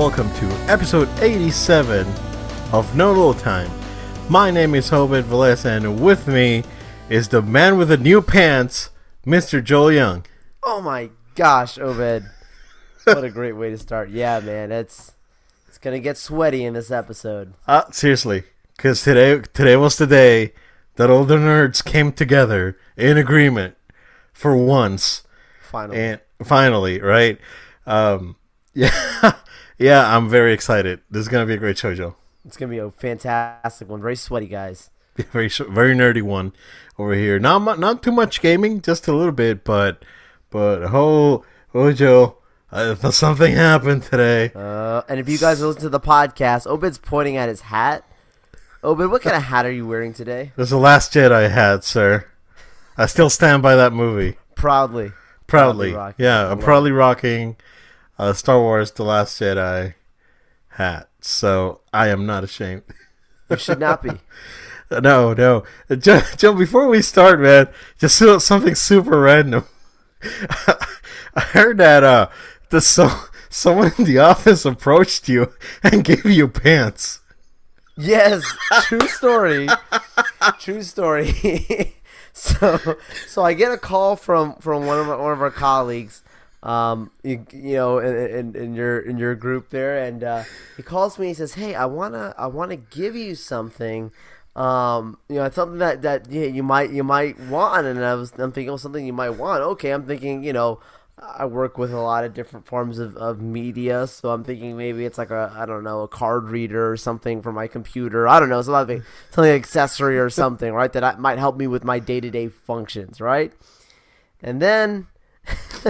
Welcome to episode 87 of No Little Time. My name is Obed Velez and with me is the man with the new pants, Mr. Joel Young. Oh my gosh, Obed. what a great way to start. Yeah, man, it's it's gonna get sweaty in this episode. Uh, seriously, because today today was the day that all the nerds came together in agreement for once. Finally. And finally, right? Um, yeah, yeah, I'm very excited. This is gonna be a great show, Joe. It's gonna be a fantastic one. Very sweaty, guys. Very very nerdy one over here. Not mu- not too much gaming, just a little bit, but but oh oh Joe, uh, something happened today. Uh, and if you guys listen to the podcast, Obed's pointing at his hat. Obed, what kind of hat are you wearing today? This is the last Jedi hat, sir. I still stand by that movie. Proudly. Proudly, Proudly yeah, I'm proudly rocking uh, Star Wars: The Last Jedi hat. So I am not ashamed. You should not be. No, no, Joe, Joe. Before we start, man, just something super random. I heard that uh, the so someone in the office approached you and gave you pants. Yes, true story. true story. so, so I get a call from from one of our, one of our colleagues, um, you, you know, in, in, in your in your group there, and uh, he calls me. He says, "Hey, I wanna I wanna give you something." Um, you know, it's something that that yeah, you might you might want, and I was I'm thinking, oh, something you might want. Okay, I'm thinking, you know, I work with a lot of different forms of, of media, so I'm thinking maybe it's like a I don't know a card reader or something for my computer. I don't know, it's a lot of something accessory or something, right? That might help me with my day to day functions, right? And then,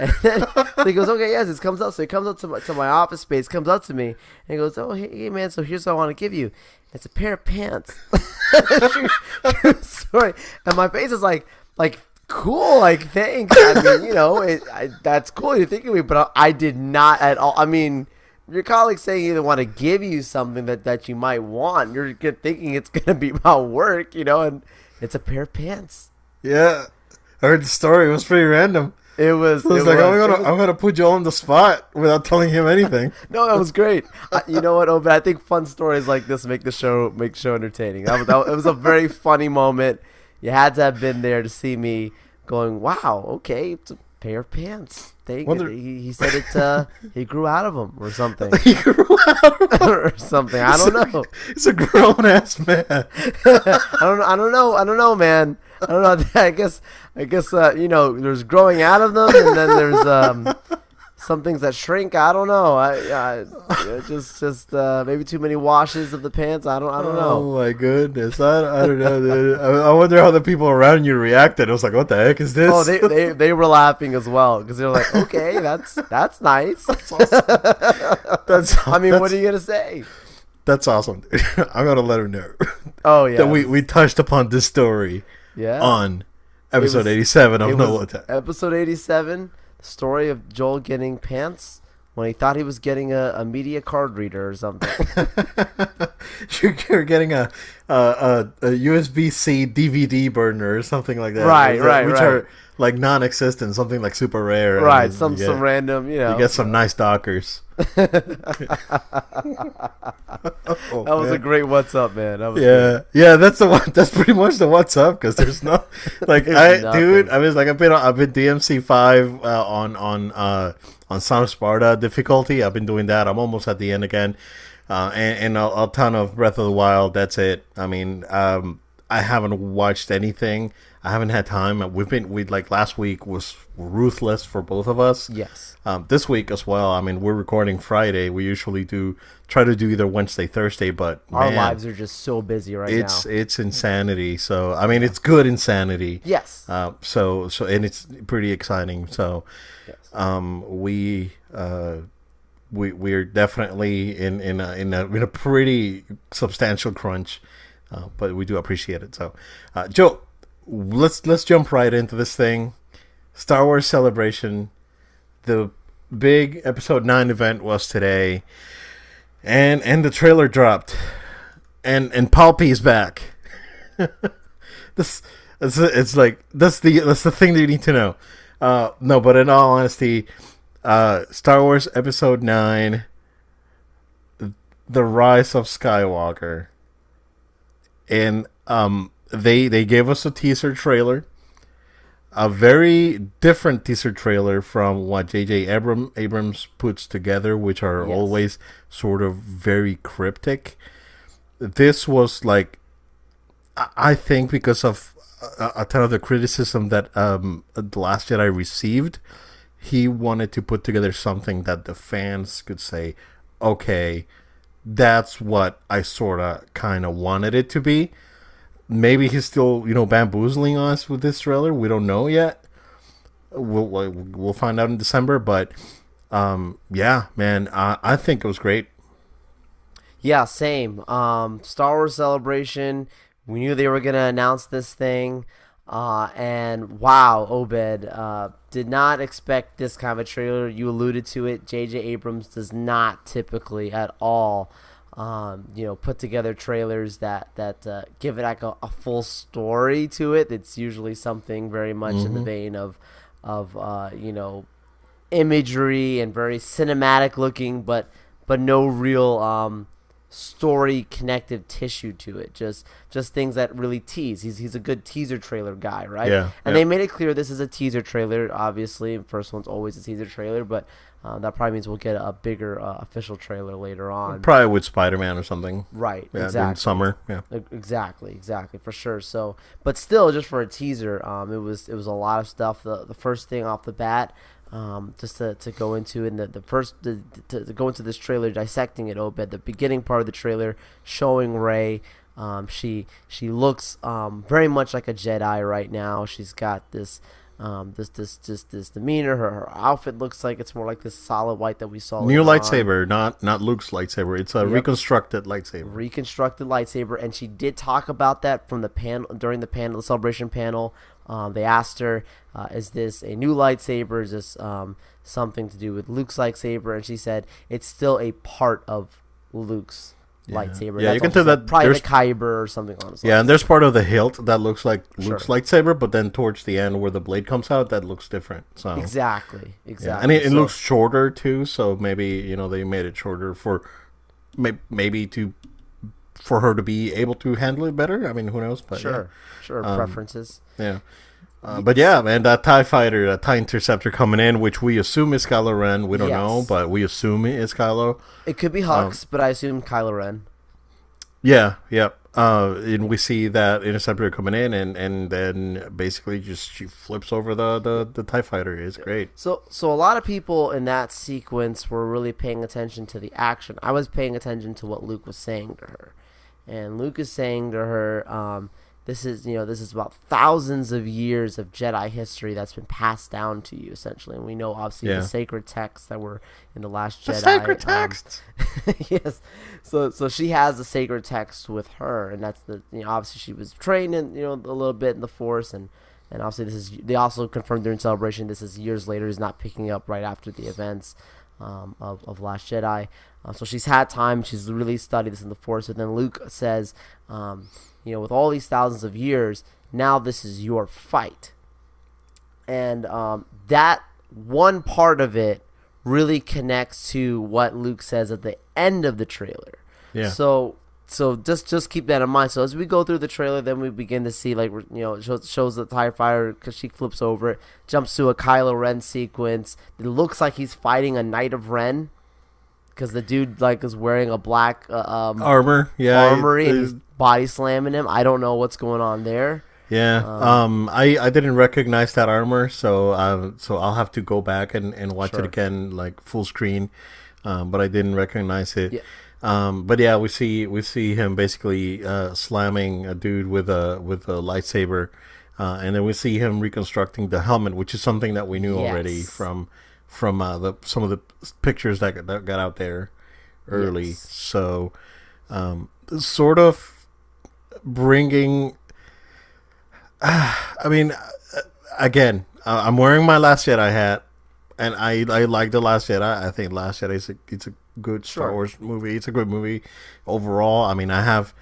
and then he goes, okay, yes, it comes up. So he comes up to my to my office space, comes up to me, and he goes, oh hey, hey man, so here's what I want to give you. It's a pair of pants. Story. And my face is like like cool like thanks i mean you know it, I, that's cool you're thinking of me but I, I did not at all i mean your colleagues saying either want to give you something that, that you might want you're thinking it's gonna be about work you know and it's a pair of pants Yeah, I heard the story. It was pretty random. It was, I was it like, I'm gonna it was- I'm gonna put you on the spot without telling him anything. no that was great I, you know what Obed, i think fun stories like this make the show make the show entertaining that was, that, it was a very funny moment you had to have been there to see me going wow okay it's a pair of pants they, Wonder- he, he said it uh, he grew out of them or something he grew out. of them. or something. I don't know. He's a grown ass man. I don't. I don't know. I don't know, man. I don't know. I guess. I guess. Uh, you know, there's growing out of them, and then there's um, some things that shrink. I don't know. I, I just just uh, maybe too many washes of the pants. I don't. I don't know. Oh my goodness! I, I don't know. Dude. I, I wonder how the people around you reacted. I was like, "What the heck is this?" Oh, they, they they were laughing as well because they're like, okay, that's that's nice. that's I mean, that's, what are you gonna say? That's awesome. I'm gonna let her know Oh yeah, that we we touched upon this story yeah. on episode was- 87 of No Attack. episode 87, the story of Joel getting pants when he thought he was getting a, a media card reader or something. You're, getting a, a, a, a USB C DVD burner or something like that. Right, right, which right. are like non-existent, something like super rare. right, some get, some random, you know. You get some nice Dockers. Oh, that was a great what's up, man. That was Yeah, yeah, that's the one. That's pretty much the what's up because there's no like There's I, nothing. dude. I was like I've been I've been DMC five uh, on on uh on Son of Sparda difficulty. I've been doing that. I'm almost at the end again, uh, and, and a, a ton of Breath of the Wild. That's it. I mean, um, I haven't watched anything. I haven't had time. We've been we like last week was ruthless for both of us. Yes. Um, this week as well. I mean, we're recording Friday. We usually do try to do either Wednesday, Thursday, but Our man, lives are just so busy right it's now. it's it's insanity. So I mean, it's good insanity. Yes. Uh, so so and it's pretty exciting. So yes. um, we uh, we we're definitely in in a, in a in a pretty substantial crunch, uh, but we do appreciate it. So, uh, Joe, let's let's jump right into this thing. Star Wars Celebration, the big Episode Nine event was today, and and the trailer dropped, and and Palpy's back. this it's, it's like that's the that's the thing that you need to know. Uh, no, but in all honesty, uh, Star Wars Episode Nine, The Rise of Skywalker, and um, they they gave us a teaser trailer, a very different teaser trailer from what J.J. Abram, Abrams puts together, which are Yes. always sort of very cryptic. This was like, I think because of a, a ton of the criticism that um, the Last Jedi received, he wanted to put together something that the fans could say, okay, that's what I sort of kind of wanted it to be. Maybe he's still, you know, bamboozling us with this trailer. We don't know yet. We'll we'll, find out in December. But um, yeah, man, I, I think it was great. Yeah, same. Um, Star Wars Celebration. We knew they were gonna announce this thing, uh, and wow, Obed uh, did not expect this kind of trailer. You alluded to it. J.J. Abrams does not typically at all, um, you know, put together trailers that that uh, give it like a, a full story to it. It's usually something very much in the vein of of uh, you know imagery and very cinematic looking, but but no real um, story connective tissue to it. Just just things that really tease. He's he's a good teaser trailer guy, right? Yeah, And yeah. they made it clear this is a teaser trailer. Obviously, first one's always a teaser trailer, but uh, that probably means we'll get a bigger uh, official trailer later on. Probably with Spider Man or something. right. Yeah, exactly. summer. Yeah. Exactly, exactly, for sure. So, but still, just for a teaser, um, it was it was a lot of stuff. The the first thing off the bat, um, just to, to go into in the the first to, to, to go into this trailer, dissecting it. Obed, the beginning part of the trailer showing Rey. Um, she she looks um, very much like a Jedi right now. She's got this. Um, this this this this demeanor, her, her outfit looks like it's more like this solid white that we saw. New later on lightsaber, not not Luke's lightsaber. It's a reconstructed lightsaber. reconstructed lightsaber, and she did talk about that from the panel during the panel, the celebration panel. Um, they asked her, uh, "Is this a new lightsaber? Is this um, something to do with Luke's lightsaber?" And she said, "It's still a part of Luke's lightsaber. Yeah, you can all tell she said. that probably the there's- kyber or something on it. Yeah, and there's part of the hilt that looks like Luke's Sure. lightsaber, but then towards the end where the blade comes out, that looks different. So exactly, yeah, exactly. and it, it So- looks shorter too. So maybe you know they made it shorter for may, maybe to for her to be able to handle it better. I mean, who knows? But yeah. sure, sure Um, preferences. Yeah. Uh, but yeah, man, that Tie Fighter, that Tie Interceptor coming in, which we assume is Kylo Ren. We don't know, but we assume it is Kylo. It could be um, Hux, but I assume Kylo Ren. Yeah, yep. Uh, and we see that Interceptor coming in, and, and then basically just she flips over the, the, the Tie Fighter. It's great. So, so a lot of people in that sequence were really paying attention to the action. I was paying attention to what Luke was saying to her, and Luke is saying to her, um, "This is, you know, this is about thousands of years of Jedi history that's been passed down to you, essentially." And we know, obviously, Yeah. the sacred texts that were in the Last Jedi. The sacred um, text. yes. So so she has the sacred text with her, and that's the you know obviously she was trained in you know a little bit in the Force, and and obviously this is they also confirmed during celebration this is years later is not picking up right after the events um, of of Last Jedi. Uh, so she's had time. She's really studied this in the Force. And then Luke says, um, you know, with all these thousands of years, now this is your fight. And um, that one part of it really connects to what Luke says at the end of the trailer. Yeah. So so just just keep that in mind. So as we go through the trailer, then we begin to see like you know shows, shows the Tie Fighter because she flips over, it, jumps to a Kylo Ren sequence. It looks like he's fighting a Knight of Ren because the dude like is wearing a black uh, um, Armor. Yeah. armory and uh, he's body slamming him. I don't know what's going on there. Yeah, um, I, I didn't recognize that armor, so uh, so I'll have to go back and, and watch Sure. it again, like full screen. Um, but I didn't recognize it. Yeah. Um, but yeah, we see we see him basically uh, slamming a dude with a with a lightsaber, uh, and then we see him reconstructing the helmet, which is something that we knew already from from uh, the some of the pictures that got- that got out there early. Yes. So, um, sort of bringing I mean, uh, again, uh, I'm wearing my Last Jedi hat, and I I like the Last Jedi. I think Last Jedi is a it's a good Star Sure. Wars movie. It's a good movie overall. I mean, I have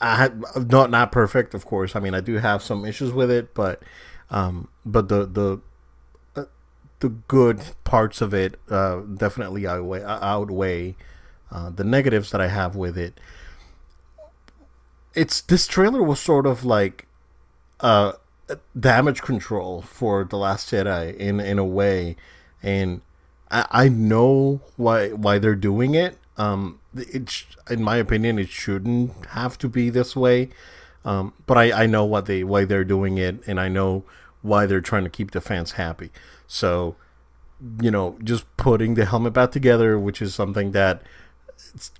I had not not perfect, of course. I mean, I do have some issues with it, but um, but the the uh, the good parts of it uh, definitely outweigh outweigh uh, the negatives that I have with it. It's this trailer was sort of like uh, damage control for the Last Jedi in in a way, and I, I know why why they're doing it. Um, it in my opinion, it shouldn't have to be this way. Um, but I, I know what they why they're doing it, and I know why they're trying to keep the fans happy. So, you know, just putting the helmet back together, which is something that it's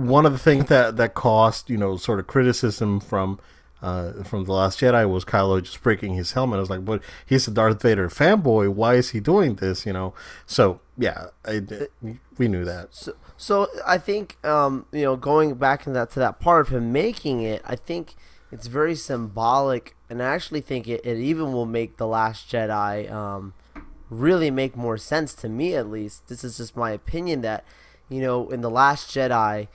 one of the things that that caused you know sort of criticism from uh, from the Last Jedi was Kylo just breaking his helmet. I was like, but he's a Darth Vader fanboy. Why is he doing this? You know. So yeah, I, we knew that. So, so I think um, you know going back to that to that part of him making it, I think it's very symbolic, and I actually think it, it even will make the Last Jedi um, really make more sense to me. At least this is just my opinion that you know in the Last Jedi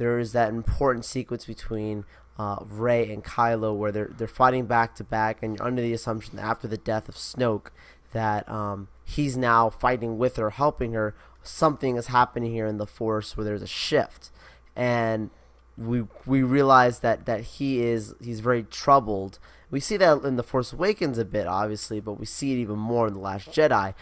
there is that important sequence between uh, Rey and Kylo where they're they're fighting back to back, and you're under the assumption that after the death of Snoke that um, he's now fighting with her, helping her. Something is happening here in the Force where there's a shift, and we we realize that that he is he's very troubled. We see that in the Force Awakens a bit, obviously, but we see it even more in the Last Jedi.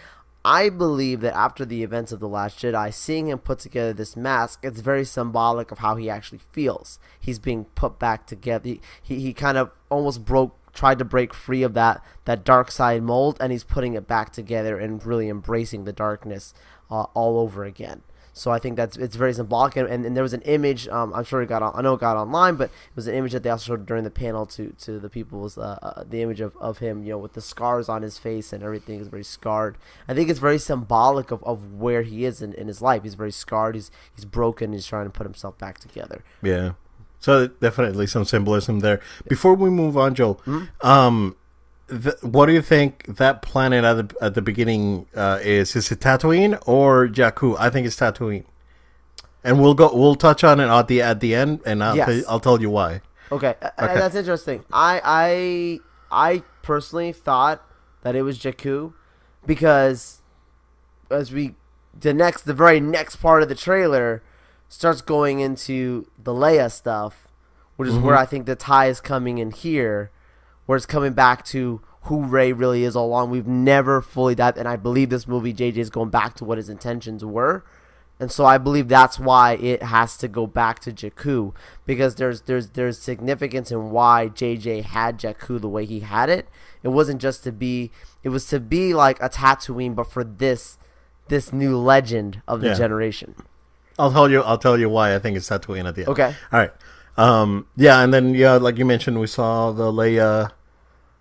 I believe that after the events of the Last Jedi, seeing him put together this mask, it's very symbolic of how he actually feels. He's being put back together. He he, he kind of almost broke tried to break free of that that dark side mold and he's putting it back together and really embracing the darkness uh, all over again. So I think that's it's very symbolic. And, and, and there was an image. Um, I'm sure it got on. I know it got online, but it was an image that they also showed during the panel to to the people was uh, uh, the image of, of him, you know, with the scars on his face and everything is very scarred. I think it's very symbolic of, of where he is in, in his life. He's very scarred. He's he's broken. He's trying to put himself back together. Yeah. So definitely some symbolism there. Before we move on, Joe, mm-hmm. um, what do you think that planet at the at the beginning uh, is? Is it Tatooine or Jakku? I think it's Tatooine, and we'll go. We'll touch on it at the at the end, and I'll yes. I'll tell you why. Okay. Uh, okay, that's interesting. I I I personally thought that it was Jakku because as we the next the very next part of the trailer starts going into the Leia stuff, which is mm-hmm. where I think the tie is coming in here where it's coming back to who Rey really is all along. We've never fully that, and I believe this movie JJ is going back to what his intentions were, and so I believe that's why it has to go back to Jakku because there's there's there's significance in why JJ had Jakku the way he had it. It wasn't just to be, it was to be like a Tatooine, but for this this new legend of the yeah. generation. I'll tell you. I'll tell you why I think it's Tatooine at the end. Okay. All right. Um. Yeah, and then yeah, like you mentioned, we saw the Leia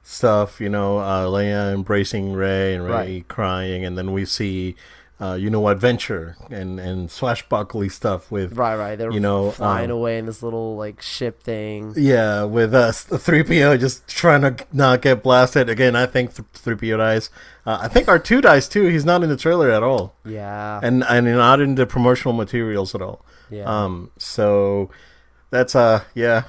stuff, you know, uh, Leia embracing Rey and Rey right. crying, and then we see, uh, you know, adventure and and swashbuckly stuff with right, right. They're you know flying um, away in this little like ship thing. Yeah, with us, the three PO just trying to not get blasted again. I think three PO dies. Uh, I think R two dies too. He's not in the trailer at all. Yeah, and and not in the promotional materials at all. Yeah. Um. So that's uh yeah,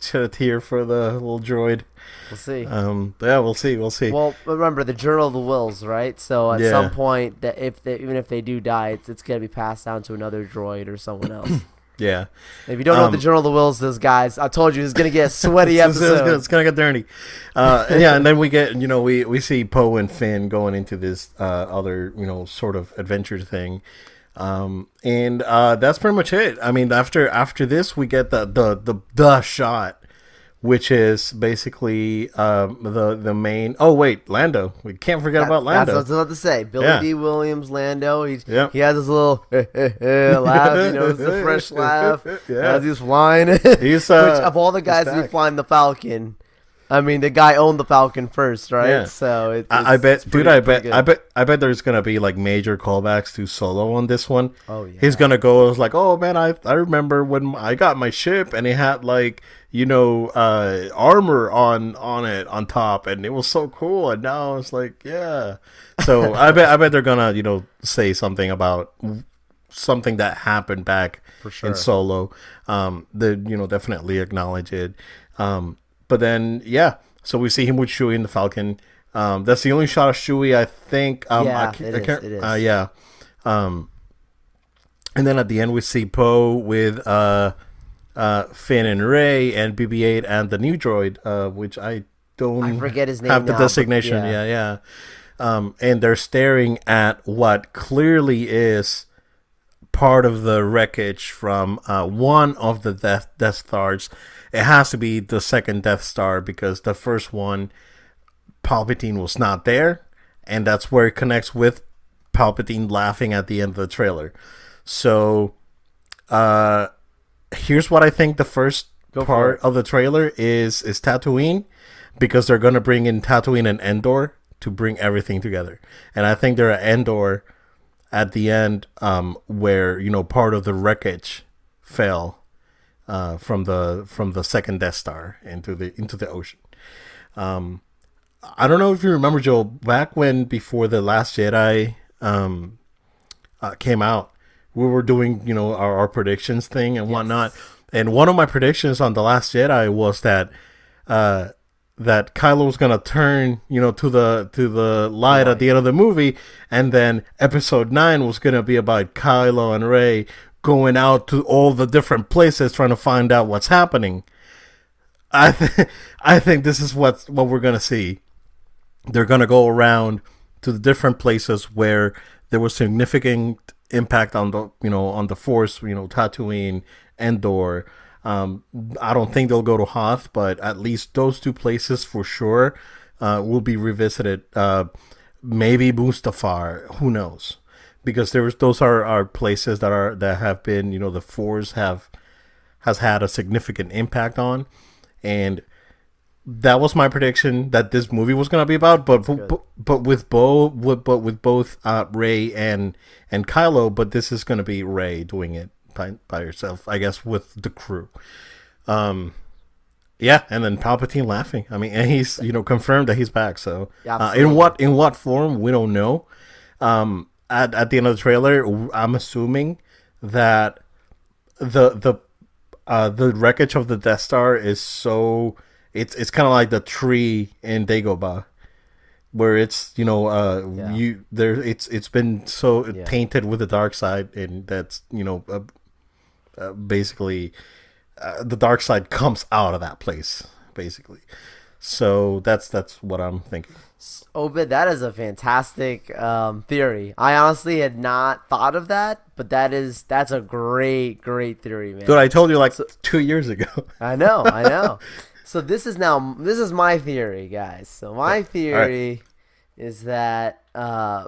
tear for the little droid. We'll see. Um, yeah, we'll see. We'll see. Well, remember the Journal of the Whills, right? So at yeah. some point, that if they, even if they do die, it's, it's gonna be passed down to another droid or someone else. yeah. If you don't know um, what the um, Journal of the Whills is, guys, I told you it's gonna get a sweaty it's, episode. It's, gonna, it's gonna get dirty. Uh, yeah, and then we get you know we we see Poe and Finn going into this uh, other you know sort of adventure thing. Um, and uh, that's pretty much it. I mean, after after this, we get the the the, the shot which is basically um, the the main. Oh wait, Lando. We can't forget that, about Lando. That's what I was about to say. Billy yeah. Dee Williams, Lando. He yep. he has his little laugh. You know, the fresh laugh yeah. as he's flying. He's uh, which of all the guys to be flying the Falcon. I mean, the guy owned the Falcon first, right? Yeah. So it, I, I, bet, pretty, dude, I bet, I bet, I bet there's gonna be like major callbacks to Solo on this one. Oh yeah, he's gonna go like, oh man, I I remember when I got my ship and it had like you know, uh, armor on on it on top, and it was so cool. And now it's like, yeah. So I bet I bet they're gonna you know say something about something that happened back sure. in Solo. Um, they you know definitely acknowledge it. Um, but then yeah, so we see him with Chewie in the Falcon. Um, that's the only shot of Chewie I think. Um, Yeah, I, ca- it I can't- it is. Uh, yeah. Um, and then at the end we see Poe with uh, uh, Finn and Rey and BB-8 and the new droid, uh, which I don't I forget his name have the now, designation. yeah. Yeah, yeah. Um, and they're staring at what clearly is part of the wreckage from uh, one of the Death Death Stars. It has to be the second Death Star because the first one, Palpatine was not there, and that's where it connects with Palpatine laughing at the end of the trailer. So, uh, here's what I think the first for part of the trailer is is Tatooine because they're gonna bring in Tatooine and Endor to bring everything together, and I think they're at Endor at the end um, where you know part of the wreckage fell uh, from the from the second Death Star into the into the ocean. Um, I don't know if you remember, Joe, back when before the Last Jedi um, uh, came out, we were doing you know our, our predictions thing and whatnot. And one of my predictions on the Last Jedi was that uh, that Kylo was gonna turn you know to the to the light at the end of the movie, and then Episode Nine was gonna be about Kylo and Rey going out to all the different places trying to find out what's happening. I th- I think this is what what we're gonna see. They're gonna go around to the different places where there was significant impact on the you know on the Force. You know, Tatooine, Endor. Um, I don't think they'll go to Hoth, but at least those two places for sure uh, will be revisited. Uh, maybe Mustafar, who knows? Because there's those are, are places that are that have been you know the fours have has had a significant impact on, and that was my prediction that this movie was gonna be about. But but, but with Bo, with, but with both uh, Rey and and Kylo, but this is gonna be Rey doing it by by herself, I guess, with the crew. Um, yeah, and then Palpatine laughing. I mean, and he's you know confirmed that he's back. So Yeah, uh, in what in what form we don't know. Um, at at the end of the trailer, I'm assuming that the the uh, the wreckage of the Death Star is so it's it's kind of like the tree in Dagobah, where it's you know uh Yeah. you there it's it's been so Yeah. tainted with the dark side and that's you know uh, uh, basically uh, the dark side comes out of that place basically. So that's that's what I'm thinking. Obed, that is a fantastic um, theory. I honestly had not thought of that, but that is that's a great, great theory, man. Dude, I told you like two years ago. I know, I know. so this is now this is my theory, guys. So my theory is that, uh,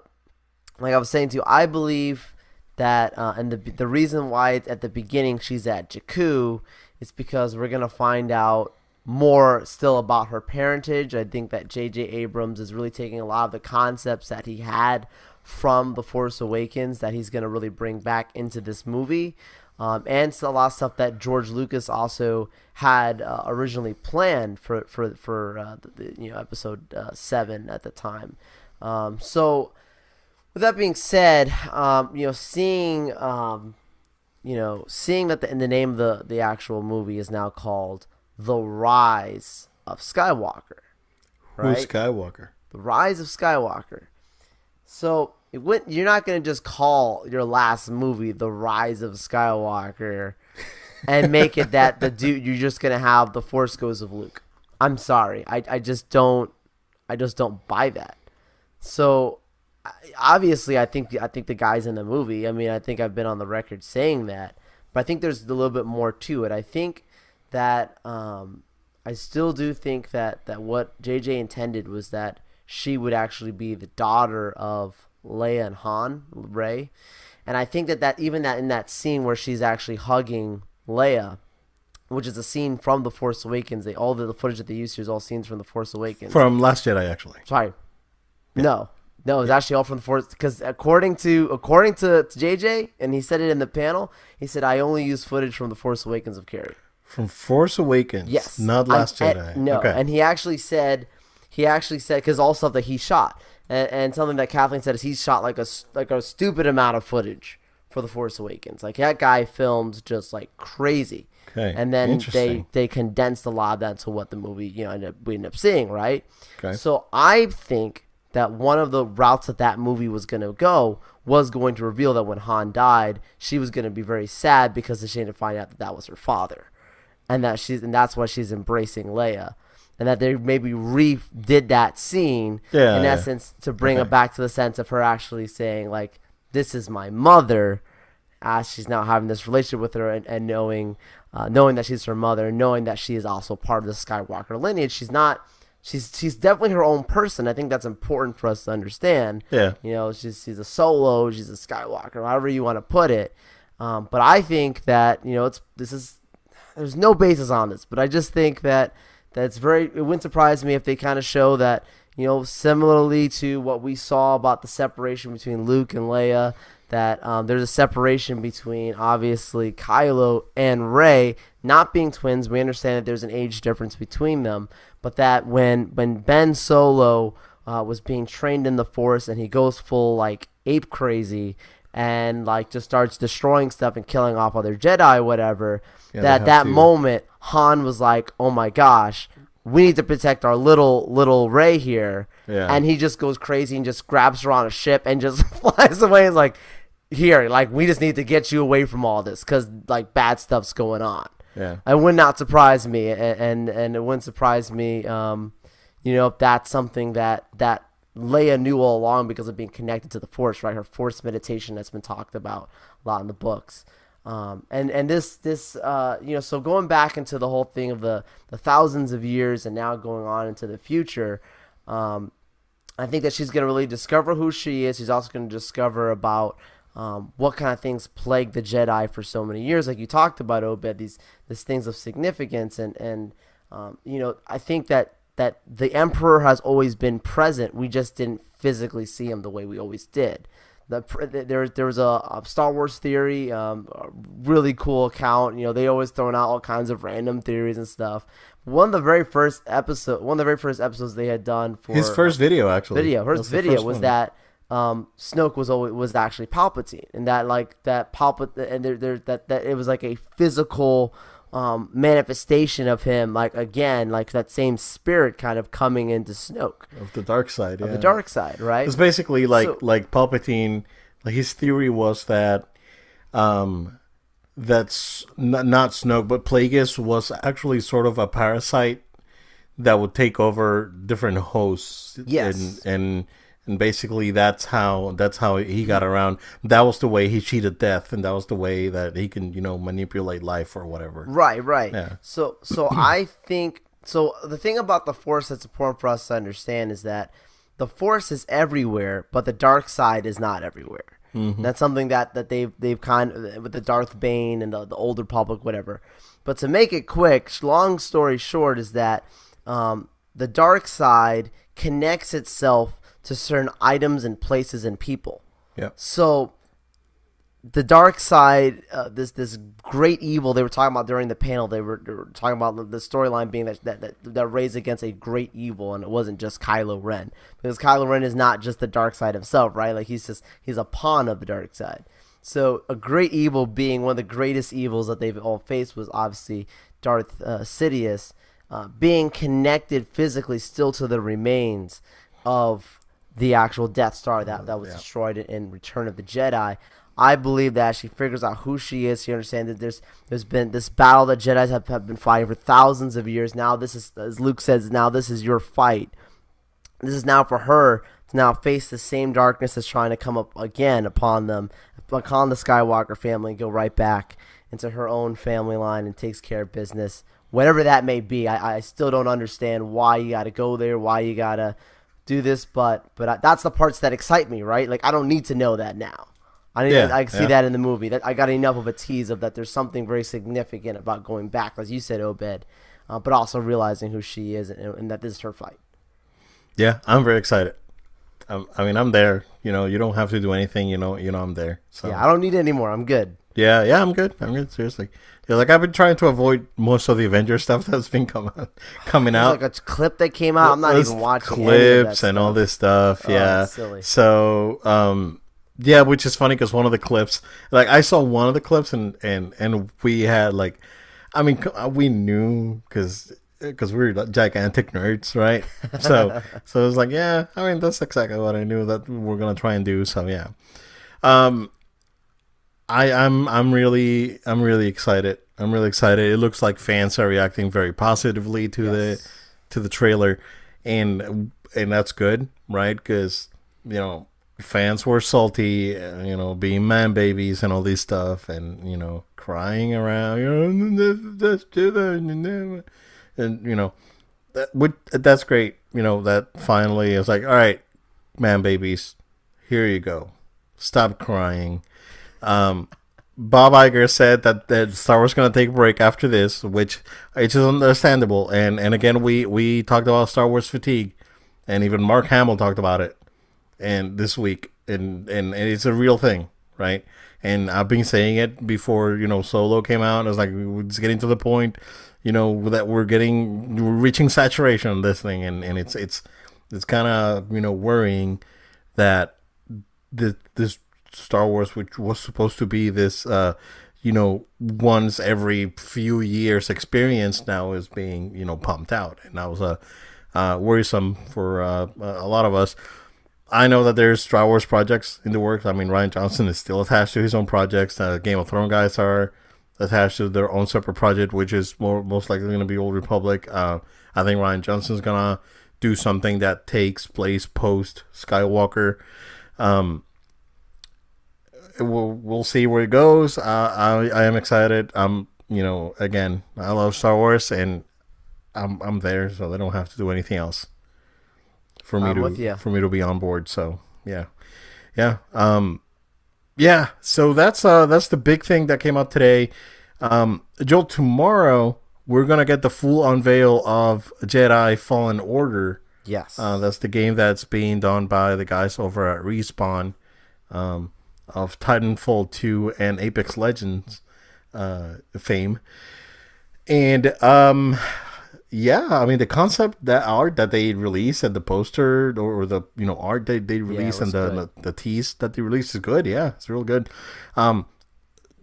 like I was saying to you, I believe that, uh, and the the reason why it's at the beginning she's at Jakku is because we're gonna find out more still about her parentage. I think that J.J. Abrams is really taking a lot of the concepts that he had from The Force Awakens that he's going to really bring back into this movie. Um, and a lot of stuff that George Lucas also had uh, originally planned for for for uh, the, you know episode uh, seven at the time. Um, so with that being said, um, you know, seeing um, you know, seeing that the, in the name of the the actual movie is now called The Rise of Skywalker, right? Who's Skywalker? the Rise of Skywalker. So it went, you're not gonna just call your last movie The Rise of Skywalker and make it that the dude you're just gonna have the Force goes of Luke. I'm sorry, I I just don't I just don't buy that. So obviously, I think I think the guy's in the movie. I mean, I think I've been on the record saying that, but I think there's a little bit more to it. I think that um, I still do think that that what JJ intended was that she would actually be the daughter of Leia and Han, Rey, and I think that that even that in that scene where she's actually hugging Leia. Which is a scene from The Force Awakens. They all the, the footage that they used here is all scenes from The Force Awakens. From Last Jedi, actually. Sorry. No. No, it was actually all from the force because according to according to, to JJ, and he said it in the panel, he said I only use footage from the Force Awakens of Carrie. From Force Awakens. Yes, Not Last and- Jedi. no, Okay. and he actually said he actually said because all stuff that he shot, and, and something that Kathleen said is he shot like a like a stupid amount of footage for the Force Awakens. Like that guy filmed just like crazy. Okay. and then they they condensed a lot of that to what the movie you know ended up, we ended up seeing, right? Okay. So I think that one of the routes that that movie was going to go was going to reveal that when Han died, she was going to be very sad because she didn't find out that that was her father, and that she's and that's why she's embracing Leia, and that they maybe redid that scene Yeah, in yeah. essence to bring it back to the sense of her actually saying like, "This is my mother." as she's now having this relationship with her and, and knowing uh, knowing that she's her mother knowing that she is also part of the Skywalker lineage she's not she's she's definitely her own person I think that's important for us to understand Yeah. you know she's she's a solo she's a Skywalker however you want to put it um, but I think that you know it's this is there's no basis on this, but I just think that that's very. It wouldn't surprise me if they kind of show that you know similarly to what we saw about the separation between Luke and Leia, that um, there's a separation between obviously Kylo and Rey not being twins. We understand that there's an age difference between them, but that when when Ben Solo uh, was being trained in the Force and he goes full like ape crazy and like just starts destroying stuff and killing off other Jedi, whatever. Yeah, that that to. moment, Han was like, "Oh my gosh, we need to protect our little little Rey here." Yeah. And he just goes crazy and just grabs her on a ship and just flies away. It's like, here, like we just need to get you away from all this because like bad stuff's going on. Yeah. It would not surprise me, a- and and it wouldn't surprise me, um, you know, if that's something that that Leia knew all along because of being connected to the Force, right? Her Force meditation that's been talked about a lot in the books, um, and and this this uh, you know, so going back into the whole thing of the the thousands of years and now going on into the future. Um, I think that she's going to really discover who she is. She's also going to discover about um, what kind of things plagued the Jedi for so many years, like you talked about, Obed. These these things of significance, and and um, you know, I think that that the Emperor has always been present. We just didn't physically see him the way we always did. The, there, there was a, a Star Wars theory, um, a really cool account. You know, they always throwing out all kinds of random theories and stuff. One of the very first episode, one of the very first episodes they had done for His first video, actually. video. That's video first was one. that um, Snoke was always was actually Palpatine, and that like that Palpatine, and there, there that that it was like a physical um, manifestation of him, like again, like that same spirit kind of coming into Snoke of the dark side. of the dark side, right? It's basically like So- like Palpatine. Like his theory was that, um, that's n- not Snoke, but Plagueis was actually sort of a parasite that would take over different hosts. Yes. and and and basically that's how that's how he got around. That was the way he cheated death, and that was the way that he can you know manipulate life or whatever. Right, right. Yeah. So so I think so the thing about the force that's important for us to understand is that the force is everywhere, but the dark side is not everywhere. That's something that, that they've they've kind of with the Darth Bane and the, the Old Republic, whatever. But to make it quick, long story short, is that um, the dark side connects itself to certain items and places and people. Yeah. So the dark side, uh, this this great evil they were talking about during the panel, they were, they were talking about the- the storyline being that, that that that raised against a great evil, and it wasn't just Kylo Ren because Kylo Ren is not just the dark side himself, right? Like he's just he's a pawn of the dark side. So a great evil being one of the greatest evils that they've all faced was obviously Darth uh, Sidious, uh, being connected physically still to the remains of the actual Death Star that, that was destroyed in, in Return of the Jedi. I believe that she figures out who she is. She understands that there's there's been this battle that Jedi's have, have been fighting for thousands of years. Now this is, as Luke says, now this is your fight. This is now for her to now face the same darkness that's trying to come up again upon them, upon the Skywalker family, and go right back into her own family line and takes care of business, whatever that may be. I, I still don't understand why you got to go there, why you got to do this, but but I, that's the parts that excite me, right? Like I don't need to know that now. I need Yeah, I see yeah. that in the movie. That I got enough of a tease of that. There's something very significant about going back, as you said, Obed, uh, but also realizing who she is and, and that this is her fight. Yeah, I'm very excited. Um, I mean, I'm there. You know, you don't have to do anything. You know, you know, I'm there. So Yeah, I don't need it anymore. I'm good. Yeah, yeah, I'm good. I'm good. Seriously, yeah, like I've been trying to avoid most of the Avengers stuff that's been coming coming There's out. like a clip that came out. I'm not Those even watching any of that clips and all this stuff. Oh, yeah, silly. so um, yeah, which is funny because one of the clips, like I saw one of the clips and and and we had like I mean, uh, we knew because because we're gigantic nerds, right? So so it was like, yeah, I mean, that's exactly what I knew that we're gonna try and do. So yeah, um, I I'm I'm really I'm really excited. I'm really excited. It looks like fans are reacting very positively to the to the trailer, and and that's good, right? Because you know fans were salty, you know, being man babies and all this stuff, and you know, crying around, you know, let's do that, and you know, that would that's great. You know, that finally is like, all right, man babies, here you go, stop crying. Um, Bob Iger said that, that Star Wars is going to take a break after this, which which is understandable. And and again, we we talked about Star Wars fatigue, and even Mark Hamill talked about it, and this week, and and, and it's a real thing, right? And I've been saying it before, you know, Solo came out. I was like, it's getting to the point, you know, that we're getting we're reaching saturation on this thing, and and it's it's it's kind of you know worrying that the this Star Wars, which was supposed to be this, uh, you know, once every few years experience, now is being you know pumped out, and that was a uh, worrisome for uh, a lot of us. I know that there's Star Wars projects in the works. I mean, Rian Johnson is still attached to his own projects. Uh, Game of Thrones guys are attached to their own separate project, which is more most likely going to be Old Republic. Uh, I think Rian Johnson's gonna do something that takes place post Skywalker. Um, we'll we'll see where it goes. Uh, I I am excited. I'm you know, again, I love Star Wars, and I'm I'm there, so they don't have to do anything else for me I'm to for me to be on board. So yeah, yeah, um, yeah. So that's uh that's the big thing that came out today. Um, Joel, tomorrow we're gonna get the full unveil of Jedi Fallen Order. Yes. Uh, that's the game that's being done by the guys over at Respawn um, of Titanfall 2 and Apex Legends uh, fame. And um, yeah, I mean the concept that art that they released and the poster or, or the you know art they they released and the, the the tease that they released is good. Yeah, it's real good. Um,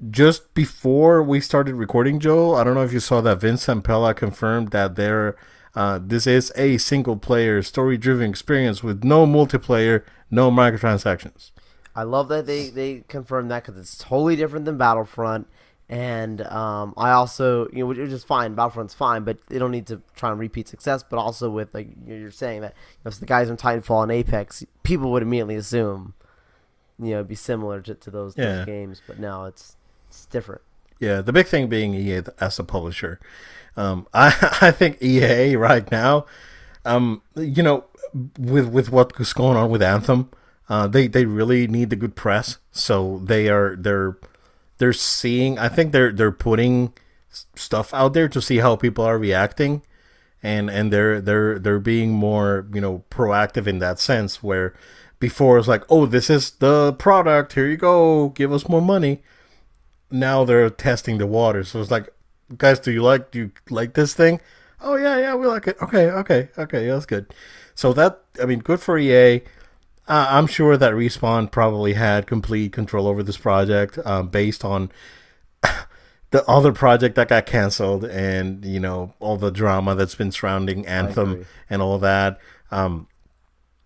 just before we started recording, Joe, I don't know if you saw that Vince Zampella confirmed that there, uh, this is a single player story driven experience with no multiplayer, no microtransactions. I love that they they confirmed that because it's totally different than Battlefront, and um, I also you know which is fine. Battlefront's fine, but they don't need to try and repeat success. But also with like you're saying that if the guys from Titanfall and Apex, people would immediately assume, you know, it'd be similar to, to those, Yeah. those games. But now it's it's different. Yeah, the big thing being EA as a publisher. Um, I I think EA right now, um, you know, with with what's going on with Anthem, uh, they they really need the good press. So they are they're they're seeing. I think they're they're putting stuff out there to see how people are reacting, and and they're they're they're being more you know proactive in that sense. Where before it's like, oh, this is the product. Here you go. Give us more money now they're testing the water. So it's like, guys, do you like do you like this thing? Oh yeah, yeah, we like it. Okay, okay, okay, yeah, that's good. So that I mean, good for EA. Uh, I'm sure that Respawn probably had complete control over this project um, based on the other project that got canceled and you know all the drama that's been surrounding Anthem and all that. Um,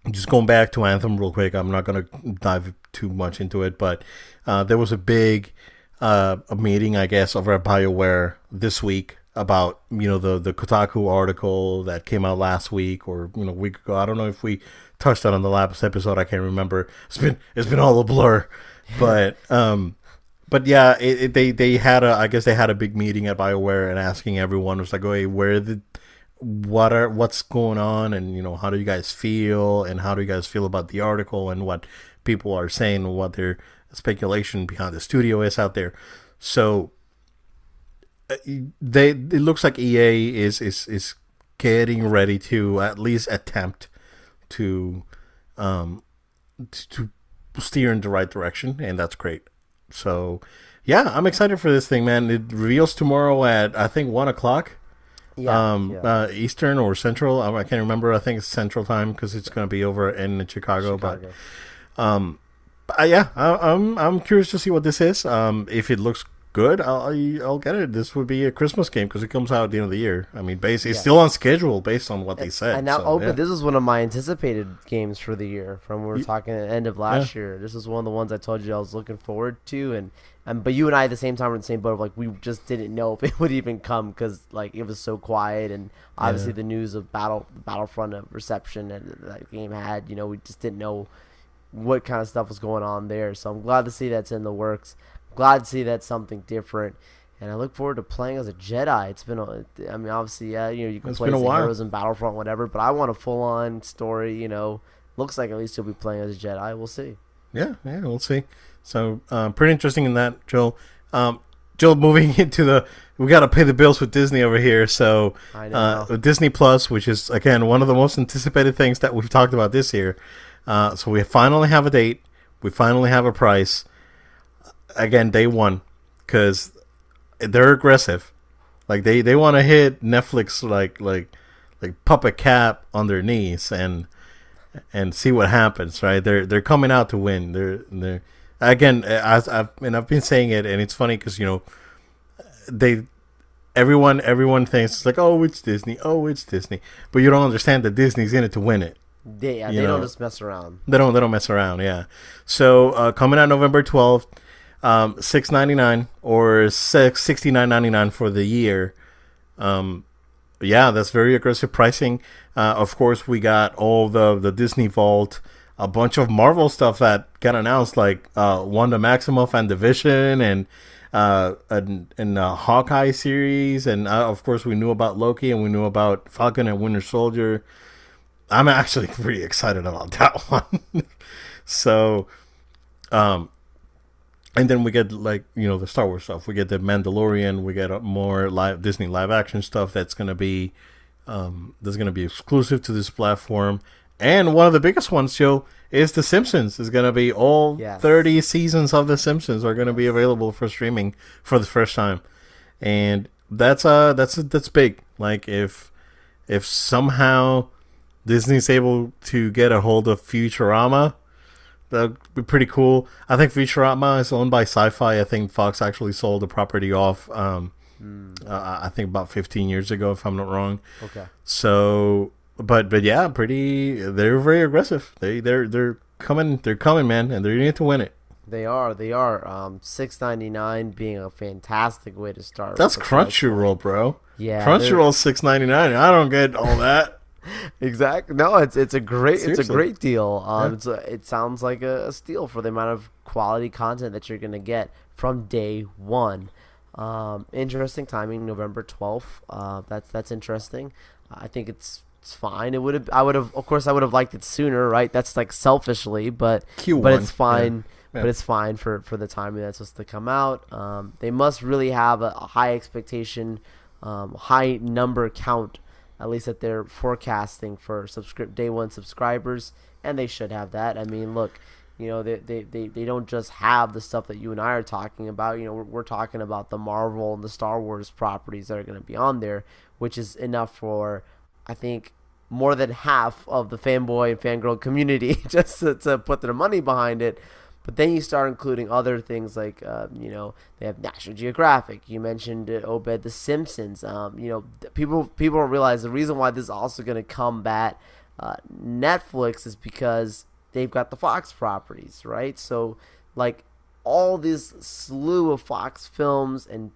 just going back to Anthem real quick, I'm not going to dive too much into it, but uh, there was a big uh, a meeting, I guess, over at BioWare this week about you know the the Kotaku article that came out last week or you know week ago. I don't know if we touched on on the last episode. I can't remember. It's been it's been all a blur, but um, but yeah, it, it, they they had a I guess they had a big meeting at BioWare and asking everyone was like, hey, where the what are what's going on and you know how do you guys feel and how do you guys feel about the article and what people are saying what their speculation behind the studio is out there so they it looks like EA is is is getting ready to at least attempt to um to steer in the right direction and that's great so yeah i'm excited for this thing man it reveals tomorrow at i think one o'clock Yeah. um, yeah. uh, Eastern or Central. I can't remember. I think it's Central time because it's going to be over in Chicago. Chicago. But, um, but uh, yeah, I, I'm I'm curious to see what this is. Um, if it looks good, I'll I'll get it. This would be a Christmas game because it comes out at the end of the year. I mean, basically, it's still on schedule based on what they said. And now, so, oh, yeah. this is one of my anticipated games for the year. From we were talking at the end of last year. This is one of the ones I told you I was looking forward to, and and but you and I at the same time were in the same boat. Of like we just didn't know if it would even come because like it was so quiet, and obviously Yeah. the news of battle Battlefront of reception that that game had. You know, we just didn't know what kind of stuff was going on there. So I'm glad to see that's in the works. Glad to see that's something different. And I look forward to playing as a Jedi. It's been, a, I mean, obviously, yeah, you know, you can It's play as heroes in Battlefront, whatever. But I want a full-on story. You know, looks like at least you'll be playing as a Jedi. We'll see. Yeah, yeah, we'll see. So, uh, pretty interesting in that, Joel. Um, Joel, moving into the, we got to pay the bills with Disney over here. So, I know. uh, Disney Plus, which is again one of the most anticipated things that we've talked about this year. Uh, so we finally have a date. We finally have a price. Again, day one, because they're aggressive. Like they, they want to hit Netflix like like like puppet cap on their knees and and see what happens. Right? They're they're coming out to win. They're they're again as I've and I've been saying it, and it's funny because you know they everyone everyone thinks it's like oh it's Disney oh it's Disney but you don't understand that Disney's in it to win it they yeah, they don't just mess around. they don't they don't mess around yeah so uh, coming out November 12th um 6.99 or 6 69.99 for the year um yeah that's very aggressive pricing uh, of course we got all the the Disney Vault a bunch of Marvel stuff that got announced like uh Wanda Maximoff and Division and uh, and, and Hawkeye series, and uh, of course we knew about Loki, and we knew about Falcon and Winter Soldier. I'm actually pretty excited about that one. so, um, and then we get like you know the Star Wars stuff. We get the Mandalorian. We get uh, more live Disney live action stuff that's gonna be um, that's gonna be exclusive to this platform. And one of the biggest ones, Joe, is The Simpsons. Is gonna be all Yes. 30 seasons of The Simpsons are gonna be available for streaming for the first time, and that's uh that's that's big. Like if if somehow Disney's able to get a hold of Futurama, that'd be pretty cool. I think Futurama is owned by Sci-Fi. I think Fox actually sold the property off. Um, uh, I think about 15 years ago, if I'm not wrong. Okay. So, but but yeah, pretty. They're very aggressive. They they're they're coming. They're coming, man, and they're going to win it. They are. They are. Um, six ninety nine being a fantastic way to start. That's with the price. Crunchyroll, bro. Yeah. Crunchyroll six ninety nine. I don't get all that. Exactly. No, it's it's a great it's a great deal. Um, Yeah. it's a, it sounds like a, a steal for the amount of quality content that you're gonna get from day one. Um, interesting timing, November twelfth. Uh, that's that's interesting. I think it's it's fine. It would have I would have of course I would have liked it sooner, right? That's like selfishly, but Q1. but it's fine. Yeah. But it's fine for for the timing that's supposed to come out. Um, they must really have a, a high expectation, um, high number count, at least that they're forecasting for day one subscribers, and they should have that. I mean, look, you know, they they, they, they don't just have the stuff that you and I are talking about. You know, we're, we're talking about the Marvel and the Star Wars properties that are going to be on there, which is enough for, I think, more than half of the fanboy and fangirl community just to, to put their money behind it. But then you start including other things like, uh, you know, they have National Geographic. You mentioned uh, Obed the Simpsons. Um, you know, people people don't realize the reason why this is also going to combat uh, Netflix is because they've got the Fox properties, right? So, like all this slew of Fox films and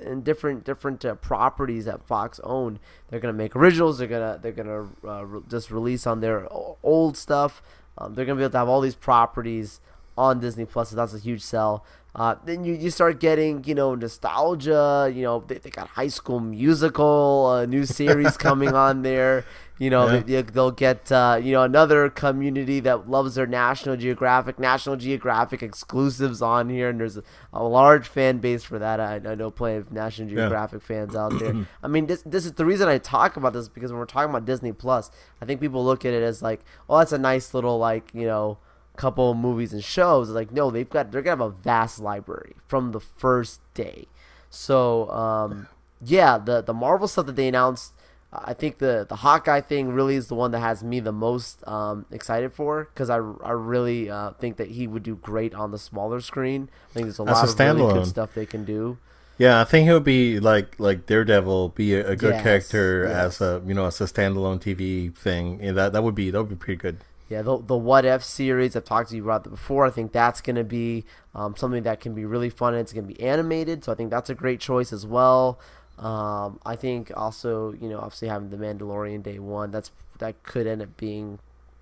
and different different uh, properties that Fox owned. They're gonna make originals. They're gonna they're gonna uh, re- just release on their old stuff. Um, they're gonna be able to have all these properties on Disney Plus. So that's a huge sell. Uh, then you, you start getting you know nostalgia. You know they, they got High School Musical, a new series coming on there. You know Yeah. they, they'll get uh, you know another community that loves their National Geographic, National Geographic exclusives on here, and there's a, a large fan base for that. I, I know plenty of National Yeah. Geographic fans out there. I mean, this this is the reason I talk about this because when we're talking about Disney Plus, I think people look at it as like, oh, that's a nice little like you know couple of movies and shows. Like no, they've got they're gonna have a vast library from the first day. So um, yeah, the the Marvel stuff that they announced I think the the Hawkeye thing really is the one that has me the most um, excited for because I, I really uh, think that he would do great on the smaller screen. I think there's a As lot a of really good stuff they can do. Yeah, I think he would be like like Daredevil, be a, a good Yes, character yes. as a you know as a standalone TV thing. Yeah, that that would be that would be pretty good. Yeah, the the What If series I've talked to you about that before. I think that's going to be um, something that can be really fun. and It's going to be animated, so I think that's a great choice as well. Um, I think also, you know, obviously having the Mandalorian Day One, that's that could end up being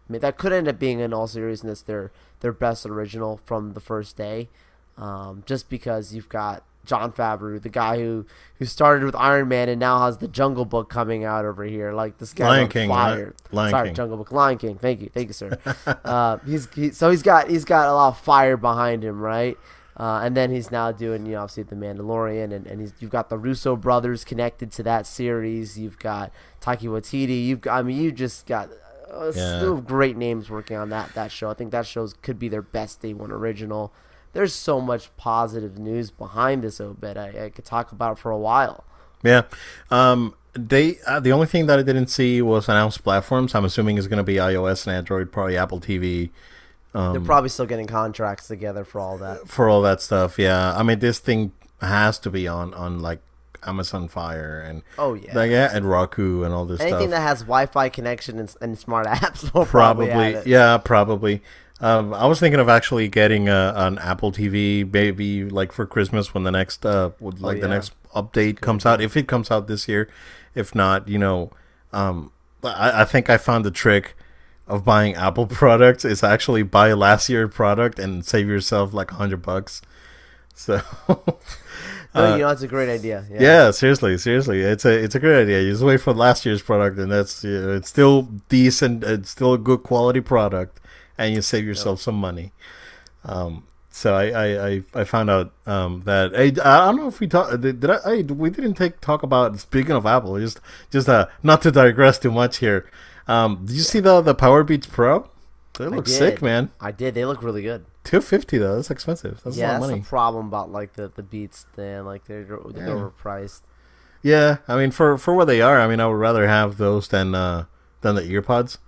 that could end up being in all series seriousness their their best original from the first day, um, just because you've got Jon Favreau, the guy who who started with Iron Man and now has the Jungle Book coming out over here. Like this guy's Lion King, fire. Lion Sorry, King. Jungle Book, Lion King. Thank you, thank you, sir. uh, he's he, so he's got he's got a lot of fire behind him, right? Uh, and then he's now doing, you know, obviously the Mandalorian, and, and he's, you've got the Russo brothers connected to that series. You've got Taika Waititi. You've got, I mean, you just got a Yeah. slew of great names working on that that show. I think that show could be their best day one original. There's so much positive news behind this Obed. I, I could talk about it for a while. Yeah, um, they uh, the only thing that I didn't see was announced platforms. I'm assuming is going to be iOS and Android, probably Apple TV Um, They're probably still getting contracts together for all that. for all that stuff. Yeah, I mean this thing has to be on on like Amazon Fire and Oh yeah. like, yeah, and Roku and all this Anything stuff. that has Wi-Fi connection and, and smart apps will probably, probably, yeah, probably. Um, I was thinking of actually getting a, an Apple TV, maybe like for Christmas when the next uh, would- like the Oh, yeah. next update comes out. If it comes out this year, if not, you know, um, I, I think I found the trick of buying Apple products is actually buy last year product and save yourself like a hundred bucks. So. No, Uh, you know, it's a great idea. Yeah. Yeah, seriously, seriously, it's a it's a great idea. You just wait for last year's product, and that's you know, it's still decent. It's still a good quality product, and you save yourself some money. Um, so I I, I, I found out um, that I, I don't know if we talked did, did I, I we didn't take talk about speaking of Apple just just uh not to digress too much here. Um, did you see the the Powerbeats Pro? They look sick, man. I did. They look really good. Two fifty though. That's expensive. That's yeah, a lot that's of the money. problem about like the the beats. Then like they're they're Yeah. overpriced. Yeah, I mean for for what they are, I mean I would rather have those than uh than the earpods.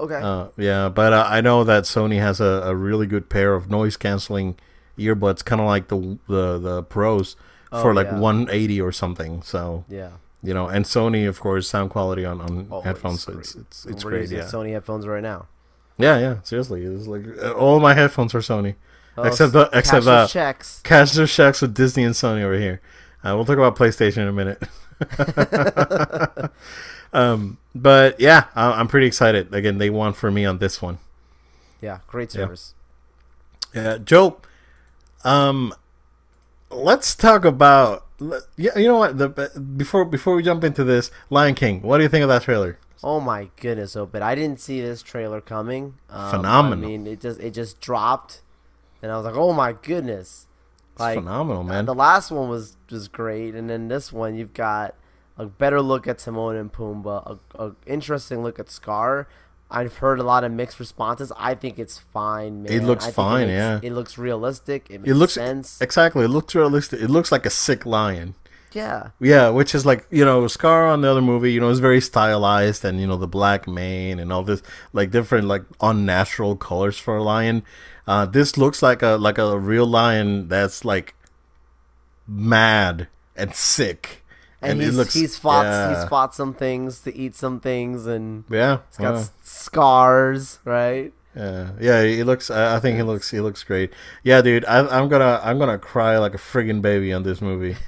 Okay. Uh, yeah, but uh, I know that Sony has a, a really good pair of noise canceling earbuds, kind of like the the the pros Oh, for like yeah. 180 or something. So yeah. you know, and Sony, of course, sound quality on on Oh, headphones, it's it's it's, it's We're great. Yeah, Sony headphones right now. yeah, yeah. Seriously, it's like uh, all my headphones are Sony, Oh, except the except the uh, checks. cash their checks with Disney and Sony over here. Uh, we'll talk about PlayStation in a minute. um, but yeah, I, I'm pretty excited. Again, they won for me on this one. Yeah, great service. Yeah, Joe. Um, let's talk about. Yeah, you know what? The before before we jump into this, Lion King. What do you think of that trailer? Oh my goodness, Obed! I didn't see this trailer coming. Um, Phenomenal. I mean, it just it just dropped, and I was like, oh my goodness. It's Like phenomenal, man. the last one was was great, and then this one you've got a better look at Timon and Pumbaa, a, a interesting look at Scar. I've heard a lot of mixed responses. I think it's fine, man. It looks fine, makes- yeah. It looks realistic. It makes it looks sense. exactly. It looks realistic. It looks like a sick lion. yeah, Yeah, which is like you know Scar on the other movie. You know, is very stylized and you know the black mane and all this like different like unnatural colors for a lion. Uh, this looks like a like a real lion that's like mad and sick. And, it he's looks- he's fought yeah. he's fought some things to eat some things, and Yeah, he's got yeah. scars, right? Yeah, yeah, he looks. I I think he looks. He looks great. Yeah, dude, I, I'm gonna, I'm gonna cry like a friggin' baby on this movie.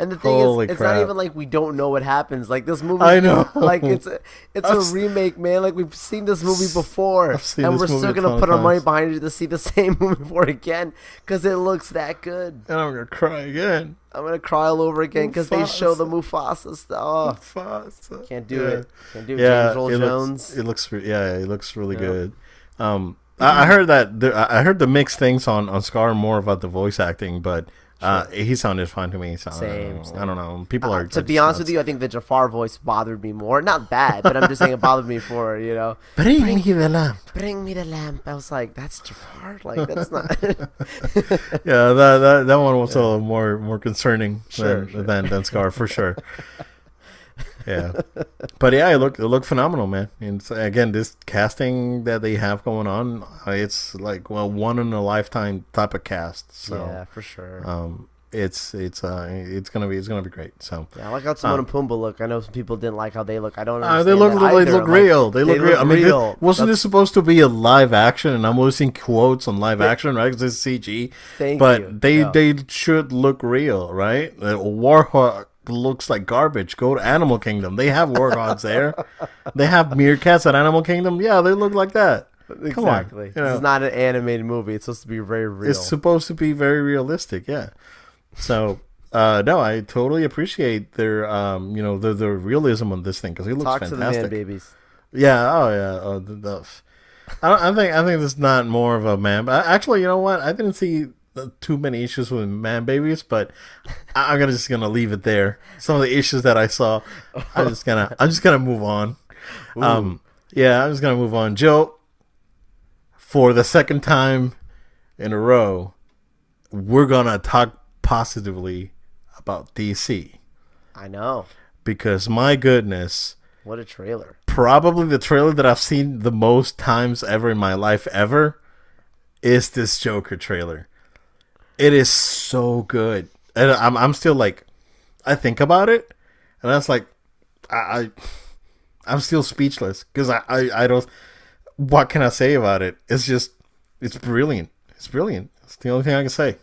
And the thing Holy is, it's crap. not even like we don't know what happens. Like this movie, I know. Like it's a, it's I've a remake, man. Like we've seen this movie before, I've seen and we're still gonna put our money behind it to see the same movie for again because it looks that good. And I'm gonna cry again. I'm gonna cry all over again because they show the Mufasa stuff. Mufasa. Can't do Yeah. it. Can't do it. Yeah, James Earl it Jones. looks. It looks. re- Yeah, it looks really Yeah. good. Um, I, I heard that. There, I heard the mixed things on on Scar more about the voice acting, but uh, he sounded fine to me. So Same, same. I don't know. People Uh, are to be honest with you, I think the Jafar voice bothered me more. Not bad, but I'm just saying it bothered me for you know. Bring me the lamp. Bring me the lamp. I was like, that's Jafar. Like that's not. yeah, that that, that one was a little more more concerning Sure, than, sure. than than Scar for sure. yeah, but yeah, it looked it looked phenomenal, man. And so, again, this casting that they have going on, uh, it's like well, one in a lifetime type of cast. So yeah, for sure. um, it's it's uh it's gonna be it's gonna be great. So yeah, I like how Timon and Pumbaa look. I know some people didn't like how they look. I don't. uh, they look they look I'm like, real. They look real. I mean, this- real. wasn't That's- this supposed to be a live action? And I'm using quotes on live action, right? Because it's CG. Thank but you. they Yeah. they should look real, right? Uh, Warthog looks like garbage. Go to Animal Kingdom. They have warthogs there. They have meerkats at Animal Kingdom. Yeah, they look like that. Come on, Exactly. you This know. is not an animated movie. It's supposed to be very real. It's supposed to be very realistic, yeah. So, uh, no, I totally appreciate their, um, you know, the the realism on this thing because it looks Talk to the fantastic. man babies. Yeah. Oh, yeah. Oh, the, the, I, don't, I think I think it's not more of a man. But actually, you know what? I didn't see too many issues with man babies, but I'm gonna just gonna leave it there. Some of the issues that I saw, I'm just gonna I'm just gonna move on. Um, yeah, I'm just gonna move on. Joe, for the second time in a row, we're gonna talk positively about DC I know. because my goodness What a trailer. probably the trailer that I've seen the most times ever in my life ever is this Joker trailer. It is so good, and I'm I'm still like, I think about it, and that's like, I, I I'm still speechless because I, I I don't. What can I say about it? It's just it's brilliant. It's brilliant. It's the only thing I can say.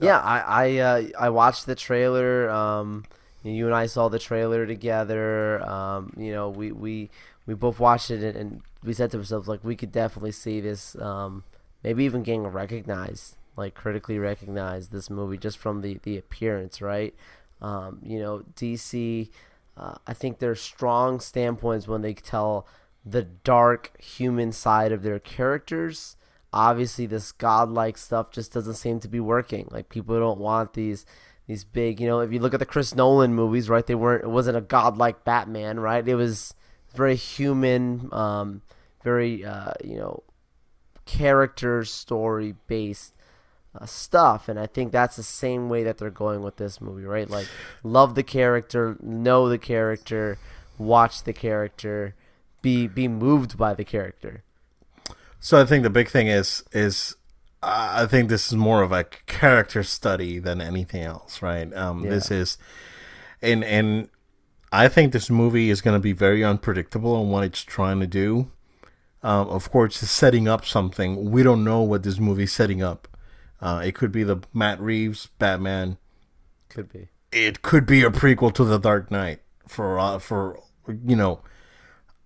Yeah, I I uh, I watched the trailer. Um, you and I saw the trailer together. Um, you know, we we we both watched it and we said to ourselves like we could definitely see this. Um, maybe even getting recognized, like critically recognized, this movie just from the the appearance, right? Um, you know, DC. Uh, I think there's strong standpoints when they tell the dark human side of their characters obviously this godlike stuff just doesn't seem to be working. Like people don't want these these big, you know, if you look at the Chris Nolan movies, right? They weren't it wasn't a godlike Batman, right? It was very human, um, very uh, you know, character story based uh, stuff and I think that's the same way that they're going with this movie, right? Like love the character, know the character, watch the character, be be moved by the character. So I think the big thing is is uh, I think this is more of a character study than anything else, right? Um, This is, and and I think this movie is going to be very unpredictable in what it's trying to do. Um, of course, it's setting up something. We don't know what this movie's setting up. Uh, it could be the Matt Reeves Batman. Could be. It could be a prequel to The Dark Knight for uh, for you know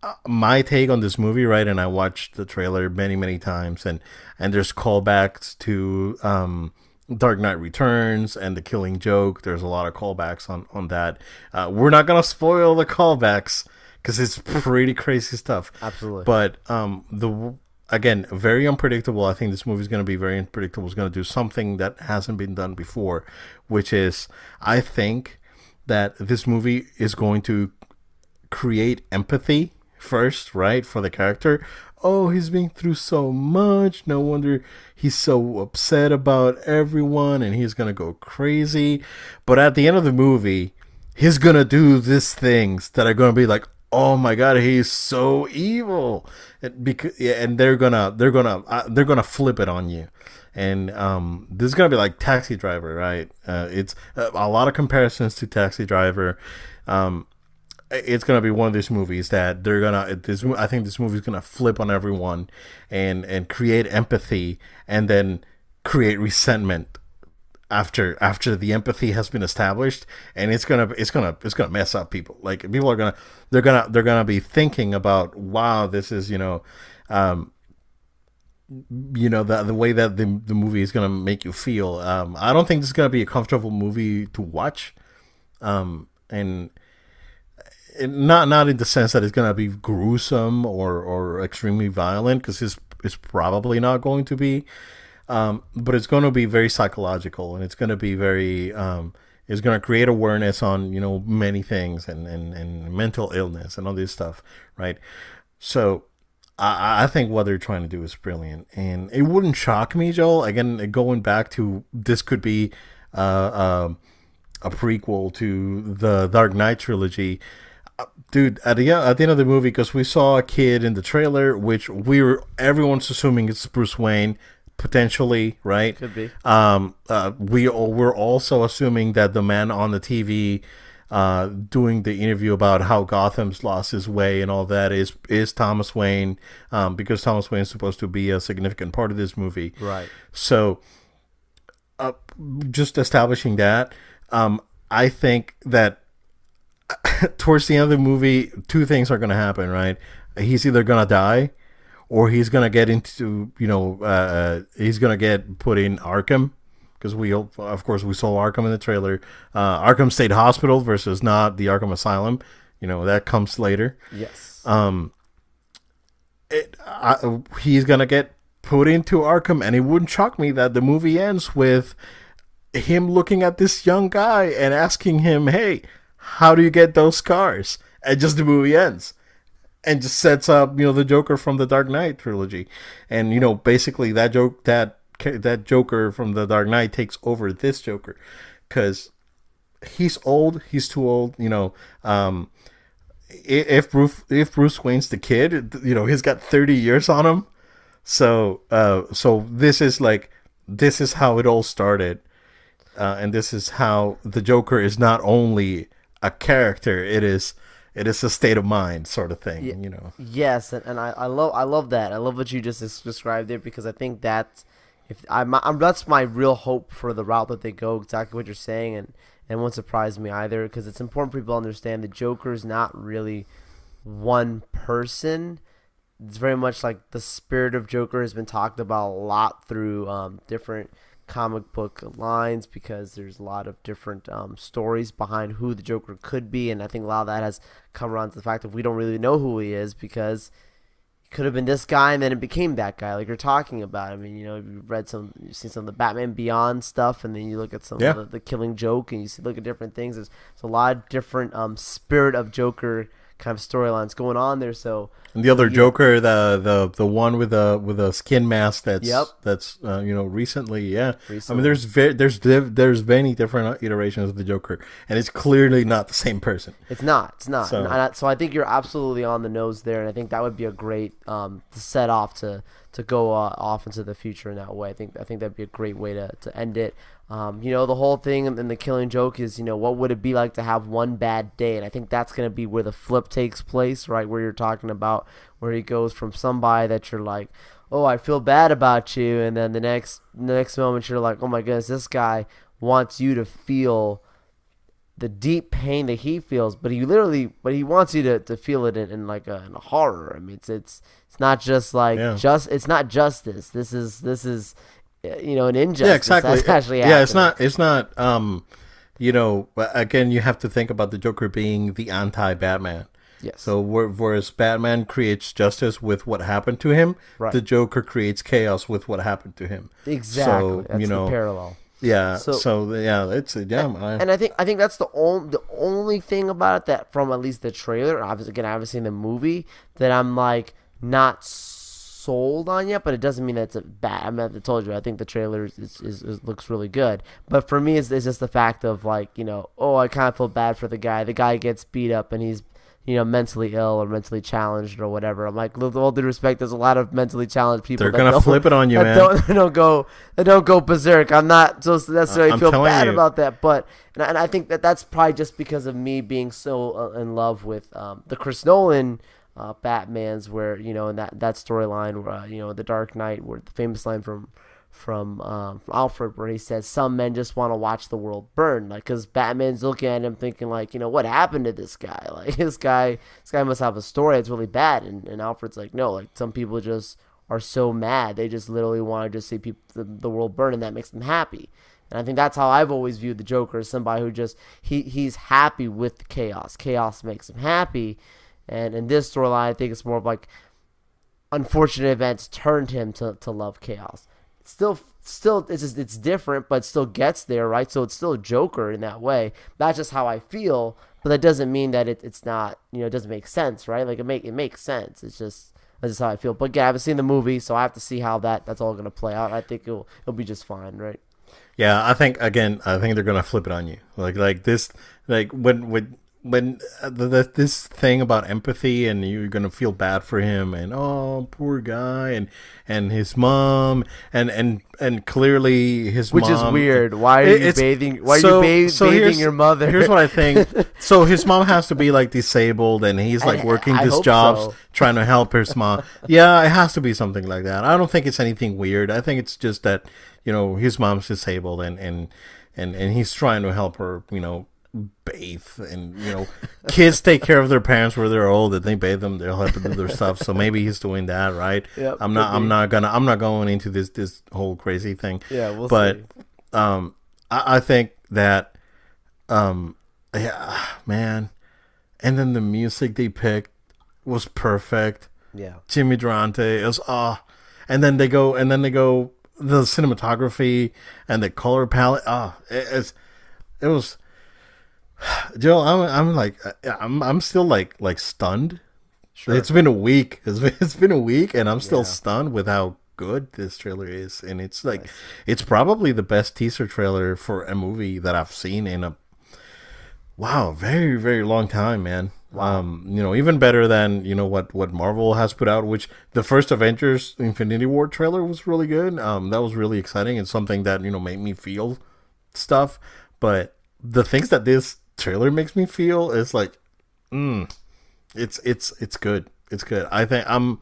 uh, my take on this movie, right? And I watched the trailer many, many times, and and there's callbacks to um, Dark Knight Returns and The Killing Joke. There's a lot of callbacks on on that. Uh, we're not gonna spoil the callbacks because it's pretty crazy stuff. Absolutely. But um, the again, very unpredictable. I think this movie is going to be very unpredictable. It's going to do something that hasn't been done before, which is I think that this movie is going to create empathy first, right, for the character. Oh, he's been through so much. No wonder he's so upset about everyone and he's going to go crazy. But at the end of the movie, he's going to do these things that are going to be like, "Oh my god, he's so evil." And because yeah, and they're to they're to uh, they're to flip it on you. And um, this is gonna be like Taxi Driver, right? Uh, it's uh, a lot of comparisons to Taxi Driver. Um, it's gonna be one of these movies that they're gonna this I think this movie is gonna flip on everyone and and create empathy and then create resentment after after the empathy has been established and it's gonna it's gonna it's gonna mess up people. Like people are gonna they're gonna they're gonna be thinking about wow this is you know um you know the the way that the the movie is gonna make you feel. Um I don't think this is gonna be a comfortable movie to watch. Um and not not in the sense that it's gonna be gruesome or or extremely violent because it's it's probably not going to be, um, but it's going to be very psychological and it's going to be very um, it's going to create awareness on you know many things and, and and mental illness and all this stuff, right? So I, I think what they're trying to do is brilliant, and it wouldn't shock me, Joel. Again, going back to this could be uh, uh, a prequel to the Dark Knight trilogy. Uh, Dude, at the at the end of the movie, because we saw a kid in the trailer, which we were everyone's assuming it's Bruce Wayne, potentially, right? Could be. Um, uh, we we're also assuming that the man on the TV, uh, doing the interview about how Gotham's lost his way and all that is is Thomas Wayne, um, because Thomas Wayne is supposed to be a significant part of this movie. Right. So, uh, just establishing that, um, I think that towards the end of the movie, two things are going to happen, right? He's either going to die, or he's going to get into, you know, uh, he's going to get put in Arkham. Because we, of course, we saw Arkham in the trailer. Uh, Arkham State Hospital versus not the Arkham Asylum. You know, that comes later Yes. um it, I, he's gonna get put into arkham and it wouldn't shock me that the movie ends with him looking at this young guy and asking him hey how do you get those scars and just the movie ends and just sets up you know the joker from the dark knight trilogy and you know basically that joke that that joker from the dark knight takes over this joker because he's old he's too old you know um if Bruce if Bruce Wayne's the kid, you know, he's got 30 years on him. So uh so this is like this is how it all started. Uh, and this is how the Joker is not only a character, it is it is a state of mind sort of thing, you know. Yes, and, and I, I love I love that. I love what you just described there because I think that's if I'm, I'm that's my real hope for the route that they go. Exactly what you're saying, and and it won't surprise me either because it's important for people to understand the Joker is not really one person. It's very much like the spirit of Joker has been talked about a lot through um, different comic book lines because there's a lot of different um, stories behind who the Joker could be, and I think a lot of that has come around to the fact that we don't really know who he is because he could have been this guy and then it became that guy, like you're talking about. I mean, you know, you've read some, you've seen some of the Batman Beyond stuff, and then you look at some Yeah. of the, the Killing Joke, and you see look at different things. There's, there's a lot of different um, spirit of Joker kind of storylines going on there. So And the other Joker, the the the one with the with a skin mask that's Yep. that's uh, you know recently, yeah. I mean, there's ve- there's div- there's many different iterations of the Joker, and it's clearly not the same person. It's not. It's not. So- So, I, so I think you're absolutely on the nose there, and I think that would be a great um, set off to to go uh, off into the future in that way. I think I think that'd be a great way to, to end it. Um, you know, the whole thing and the killing joke is, you know, what would it be like to have one bad day? And I think that's going to be where the flip takes place, right? Where you're talking about where he goes from somebody that you're like, oh, I feel bad about you, and then the next the next moment you're like, oh my goodness, this guy wants you to feel the deep pain that he feels, but he literally, but he wants you to, to feel it in, in like a, in a horror. I mean, it's it's it's not just like Yeah. just it's not justice. This is this is you know an injustice. yeah, exactly. That's actually yeah, it's not. It's not. Um, you know, again, you have to think about the Joker being the anti-Batman. Yes. So whereas Batman creates justice with what happened to him, Right. the Joker creates chaos with what happened to him. exactly. So that's you know, parallel. yeah. So- So, yeah, it's yeah. I, And I think I think that's the only the only thing about it that from at least the trailer, obviously again I haven't seen the movie, that I'm like not sold on yet. But it doesn't mean that it's a bad. I mean, I told you I think the trailer is, is, is, looks really good. But for me, it's, it's just the fact of like you know, oh, I kind of feel bad for the guy. The guy gets beat up and he's you know mentally ill or mentally challenged or whatever. I'm like, with all due respect, there's a lot of mentally challenged people. They're that gonna flip it on you, man. Don't, don't go that don't go berserk. I'm not just necessarily I'm feel bad you. about that, but and I, and I think that that's probably just because of me being so uh, in love with um, the Chris Nolan uh, Batman's, where you know in that that storyline, where, uh, you know, the Dark Knight, where the famous line from from, um, from Alfred, where he says, "Some men just want to watch the world burn," like because Batman's looking at him thinking like, you know, what happened to this guy? Like this guy, this guy must have a story that's really bad, and, and Alfred's like, no, like some people just are so mad they just literally want to just see people the, the world burn, and that makes them happy. And I think that's how I've always viewed the Joker as somebody who just he he's happy with the chaos. Chaos makes him happy. And in this storyline, I think it's more of like unfortunate events turned him to, to love chaos. It's still still it's just, it's different, but still gets there, right? So it's still a Joker in that way. That's just how I feel, but that doesn't mean that it, it's not you know it doesn't make sense, right? Like it make it makes sense. It's just that's just how I feel. But again, I haven't seen the movie, so I have to see how that that's all gonna play out. I think it'll it'll be just fine, right? Yeah, I think again, I think they're gonna flip it on you. Like like this, like when when when uh, the, the, this thing about empathy and you're gonna feel bad for him and oh poor guy and and his mom and and and clearly his Which mom, is weird. Why are you bathing? Why so- are you ba- so bathing your mother? Here's what I think. so his mom has to be like disabled, and he's like I- working I jobs so. trying to help his mom. Yeah, it has to be something like that. I don't think it's anything weird. I think it's just that you know his mom's disabled, and and and and he's trying to help her. You know. Bathe and you know, kids take care of their parents where they're old. And they bathe them, they'll help them do their stuff. So maybe he's doing that, right? Yep, I'm not. I'm be. not gonna. I'm not going into this this whole crazy thing yeah, we'll but see. um, I, I think that um, yeah, man, and then the music they picked was perfect. Yeah, Jimmy Durante was ah, and then they go and then they go the cinematography and the color palette. Ah, it, it's it was. Joe, I'm I'm like I'm I'm still like like stunned. It's been a week. It's been, it's been a week, and I'm still Yeah. stunned with how good this trailer is. And it's like, it's probably the best teaser trailer for a movie that I've seen in a wow, very very long time, man. Um, you know, even better than you know what what Marvel has put out. Which the first Avengers Infinity War trailer was really good. Um, that was really exciting and something that you know made me feel stuff. But the things that this trailer makes me feel is like, mm, it's it's it's good. It's good. I think I'm.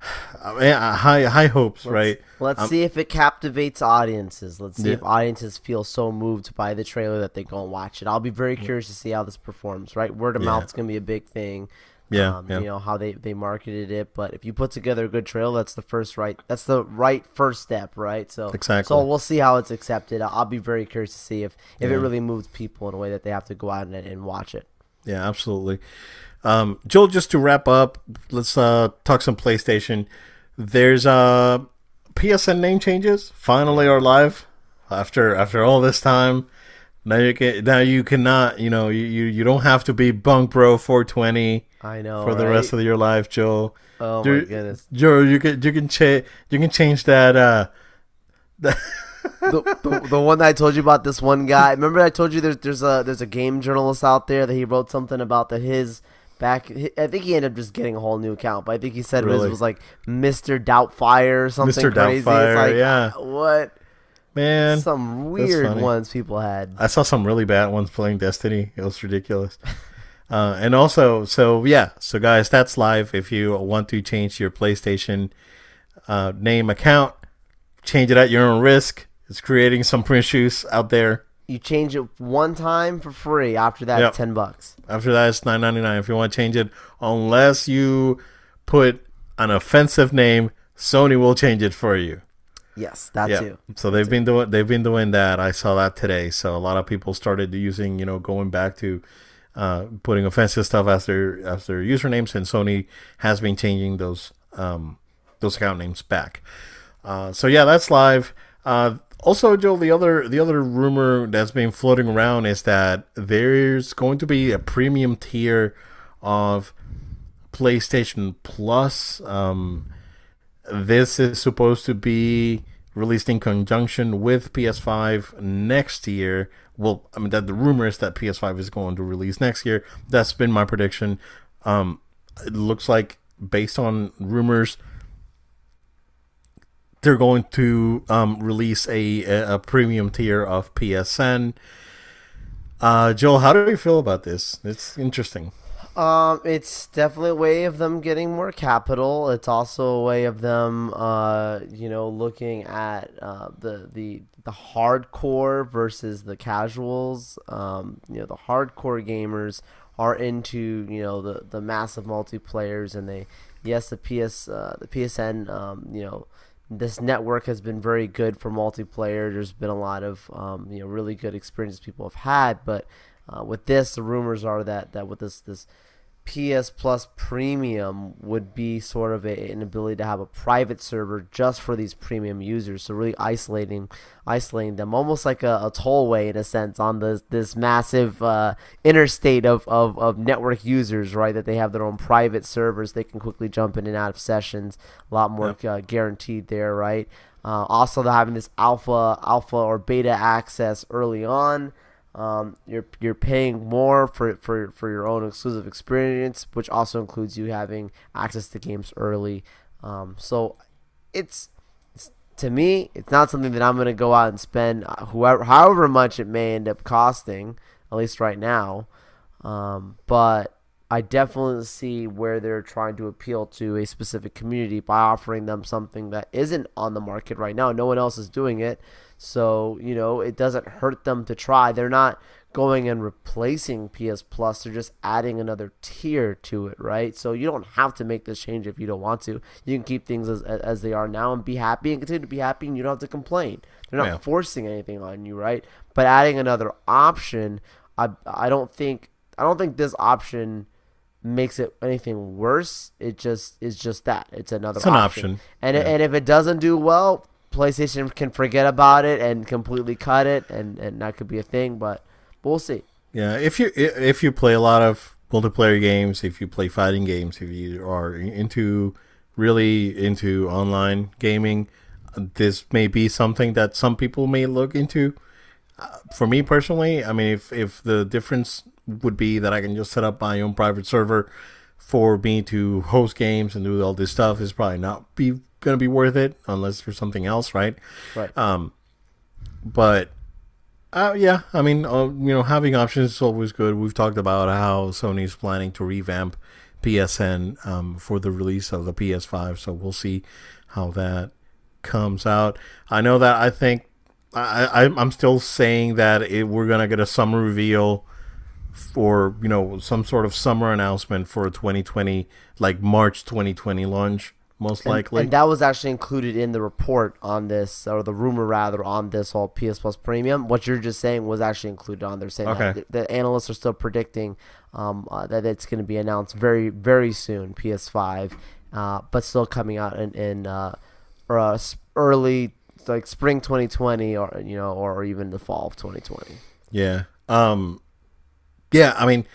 Mean, high high hopes, right? Let's see if it captivates audiences. Let's see Yeah. if audiences feel so moved by the trailer that they go and watch it. I'll be very curious to see how this performs. Right, word of Yeah. mouth is gonna be a big thing. Yeah, um, yeah. you know how they they marketed it. But if you put together a good trail, that's the first right. That's the right first step, right? So Exactly. So we'll see how it's accepted. I'll be very curious to see if if it really moves people in a way that they have to go out and, and watch it. Yeah, absolutely. Um, Joel, just to wrap up, let's uh, talk some PlayStation. There's uh, PSN name changes. Finally, are live after after all this time. Now you can now you cannot you know you, you, you don't have to be Bunk Bro 420 I know for the rest of your life, Joe. Oh my goodness. Joel, you can you can cha- you can change that. Uh, the, the, the one that I told you about this one guy. Remember I told you there's there's a there's a game journalist out there that he wrote something about that his back. I think he ended up just getting a whole new account, but I think he said Really? his was like Mister Doubtfire or something Mr. crazy. Doubtfire, it's like, yeah. what man, some weird ones people had. I saw some really bad ones playing Destiny. It was ridiculous. Uh, and also, so yeah, so guys, that's live. If you want to change your PlayStation uh, name account, change it at your own risk. It's creating some issues out there. You change it one time for free. After that, Yep. it's ten bucks. After that, it's nine ninety nine. If you want to change it, unless you put an offensive name, Sony will change it for you. Yes, that yeah. too. So they've been doing they've been doing that. I saw that today. So a lot of people started using you know going back to uh, putting offensive stuff as their as their usernames, and Sony has been changing those um, those account names back. Uh, so yeah, that's live. Uh, also, Joe, the other the other rumor that's been floating around is that there's going to be a premium tier of PlayStation Plus. Um, this is supposed to be released in conjunction with PS5 next year. Well, I mean that the rumor is that PS5 is going to release next year. That's been my prediction. Um, it looks like based on rumors, they're going to um, release a, a premium tier of PSN. Uh, Joel, how do you feel about this? It's interesting. Um, it's definitely a way of them getting more capital. It's also a way of them, uh, you know, looking at uh, the the the hardcore versus the casuals. Um, you know, the hardcore gamers are into you know the the massive multiplayers, and they yes the PS uh, the PSN um, you know this network has been very good for multiplayer. There's been a lot of um, you know really good experiences people have had, but uh, with this, the rumors are that that with this this PS Plus Premium would be sort of a, an ability to have a private server just for these premium users. So really isolating isolating them, almost like a, a tollway in a sense on this this massive uh, interstate of, of, of network users, right? That they have their own private servers. They can quickly jump in and out of sessions. A lot more uh, guaranteed there, right? Uh, also, they're having this alpha, alpha or beta access early on. Um, you're you're paying more for for for your own exclusive experience, which also includes you having access to games early. Um, so it's, it's to me, it's not something that I'm gonna go out and spend uh, whoever however much it may end up costing, at least right now. Um, but I definitely see where they're trying to appeal to a specific community by offering them something that isn't on the market right now. No one else is doing it. So, you know, it doesn't hurt them to try. They're not going and replacing PS Plus, they're just adding another tier to it, right? So you don't have to make this change if you don't want to. You can keep things as, as they are now and be happy and continue to be happy and you don't have to complain. They're not Yeah. forcing anything on you, right? But adding another option, I I don't think I don't think this option makes it anything worse. It just is just that. It's another It's an option. option. And Yeah. and if it doesn't do well, PlayStation can forget about it and completely cut it and and that could be a thing, but we'll see. Yeah, if you if you play a lot of multiplayer games, if you play fighting games, if you are into really into online gaming, this may be something that some people may look into. Uh, For me personally, I mean, if if the difference would be that I can just set up my own private server for me to host games and do all this stuff, is probably not be gonna be worth it unless there's something else, right? Right. Um, but uh, yeah, I mean, uh, you know, having options is always good. We've talked about how Sony's planning to revamp PSN um, for the release of the PS5, so we'll see how that comes out. I know that I think I, I I'm still saying that it, we're gonna get a summer reveal for you know some sort of summer announcement for a 2020, like March 2020 launch, most And- likely. And, that was actually included in the report on this, or the rumor rather, on this whole PS Plus Premium. What you're just saying was actually included on there, saying Okay. that the, the analysts are still predicting um, uh, that it's going to be announced very, very soon, PS5, uh, but still coming out in, in uh, or, uh, early, like spring 2020, or you know, or even the fall of 2020. Yeah. Um yeah, I mean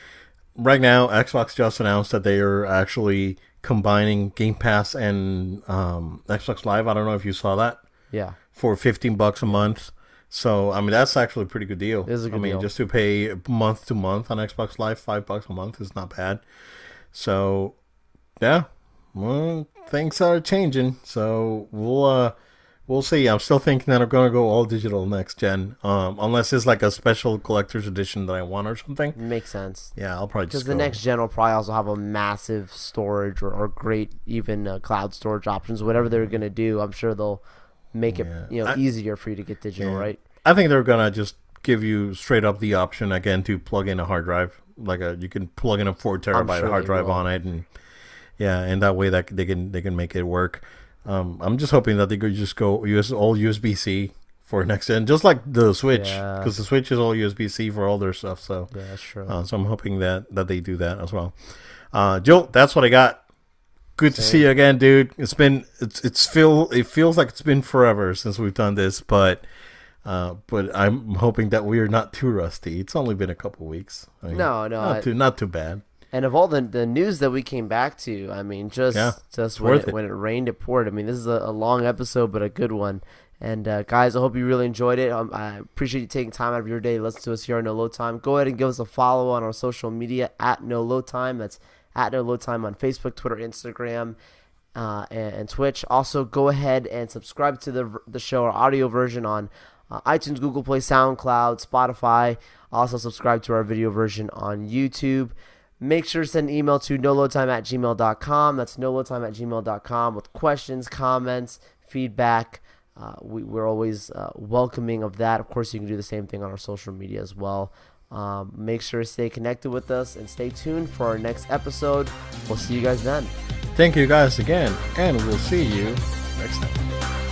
right now Xbox just announced that they are actually combining Game Pass and um Xbox Live. I don't know if you saw that Yeah, for 15 bucks a month. So, I mean that's actually a pretty good deal. It is a good I mean deal. just to pay month to month on Xbox Live 5 bucks a month is not bad. So, yeah. Well, things are changing. So, we'll uh We'll see. I'm still thinking that I'm gonna go all digital next gen, um, unless it's like a special collector's edition that I want or something. makes sense. Yeah, I'll probably Because just the go. next gen will probably also have a massive storage or, or great even uh, cloud storage options. Whatever they're gonna do, I'm sure they'll make it Yeah. you know I- easier for you to get digital, Yeah. right? I think they're gonna just give you straight up the option again to plug in a hard drive, like a you can plug in a four terabyte sure hard drive will. on it, and yeah, and that way that they can they can make it work. Um, I'm just hoping that they could just go US all USB C for next gen, just like the Switch, Yeah. because the Switch is all USB C for all their stuff. So Yeah, that's true. Uh, so I'm hoping that that they do that as well. Uh, Joe, that's what I got. Good to see you again, dude. It's been it's it's feel it feels like it's been forever since we've done this, but uh, but I'm hoping that we are not too rusty. It's only been a couple weeks. I mean, No, no, not I- too not too bad. And of all the the news that we came back to, I mean, just Yeah, just when it, it. when it rained, it poured. I mean, this is a, a long episode, but a good one. And uh, guys, I hope you really enjoyed it. Um, I appreciate you taking time out of your day to listen to us here on No Low Time. Go ahead and give us a follow on our social media at No Low Time. That's at No Low Time on Facebook, Twitter, Instagram, uh, and, and Twitch. Also, go ahead and subscribe to the the show, our audio version on uh, iTunes, Google Play, SoundCloud, Spotify. Also, subscribe to our video version on YouTube. Make sure to send an email to nolotime at gmail.com. That's nolotime at gmail.com with questions, comments, feedback. Uh, we, we're always uh, welcoming of that. Of course, you can do the same thing on our social media as well. Um, make sure to stay connected with us and stay tuned for our next episode. We'll see you guys then. Thank you guys again, and we'll see you next time.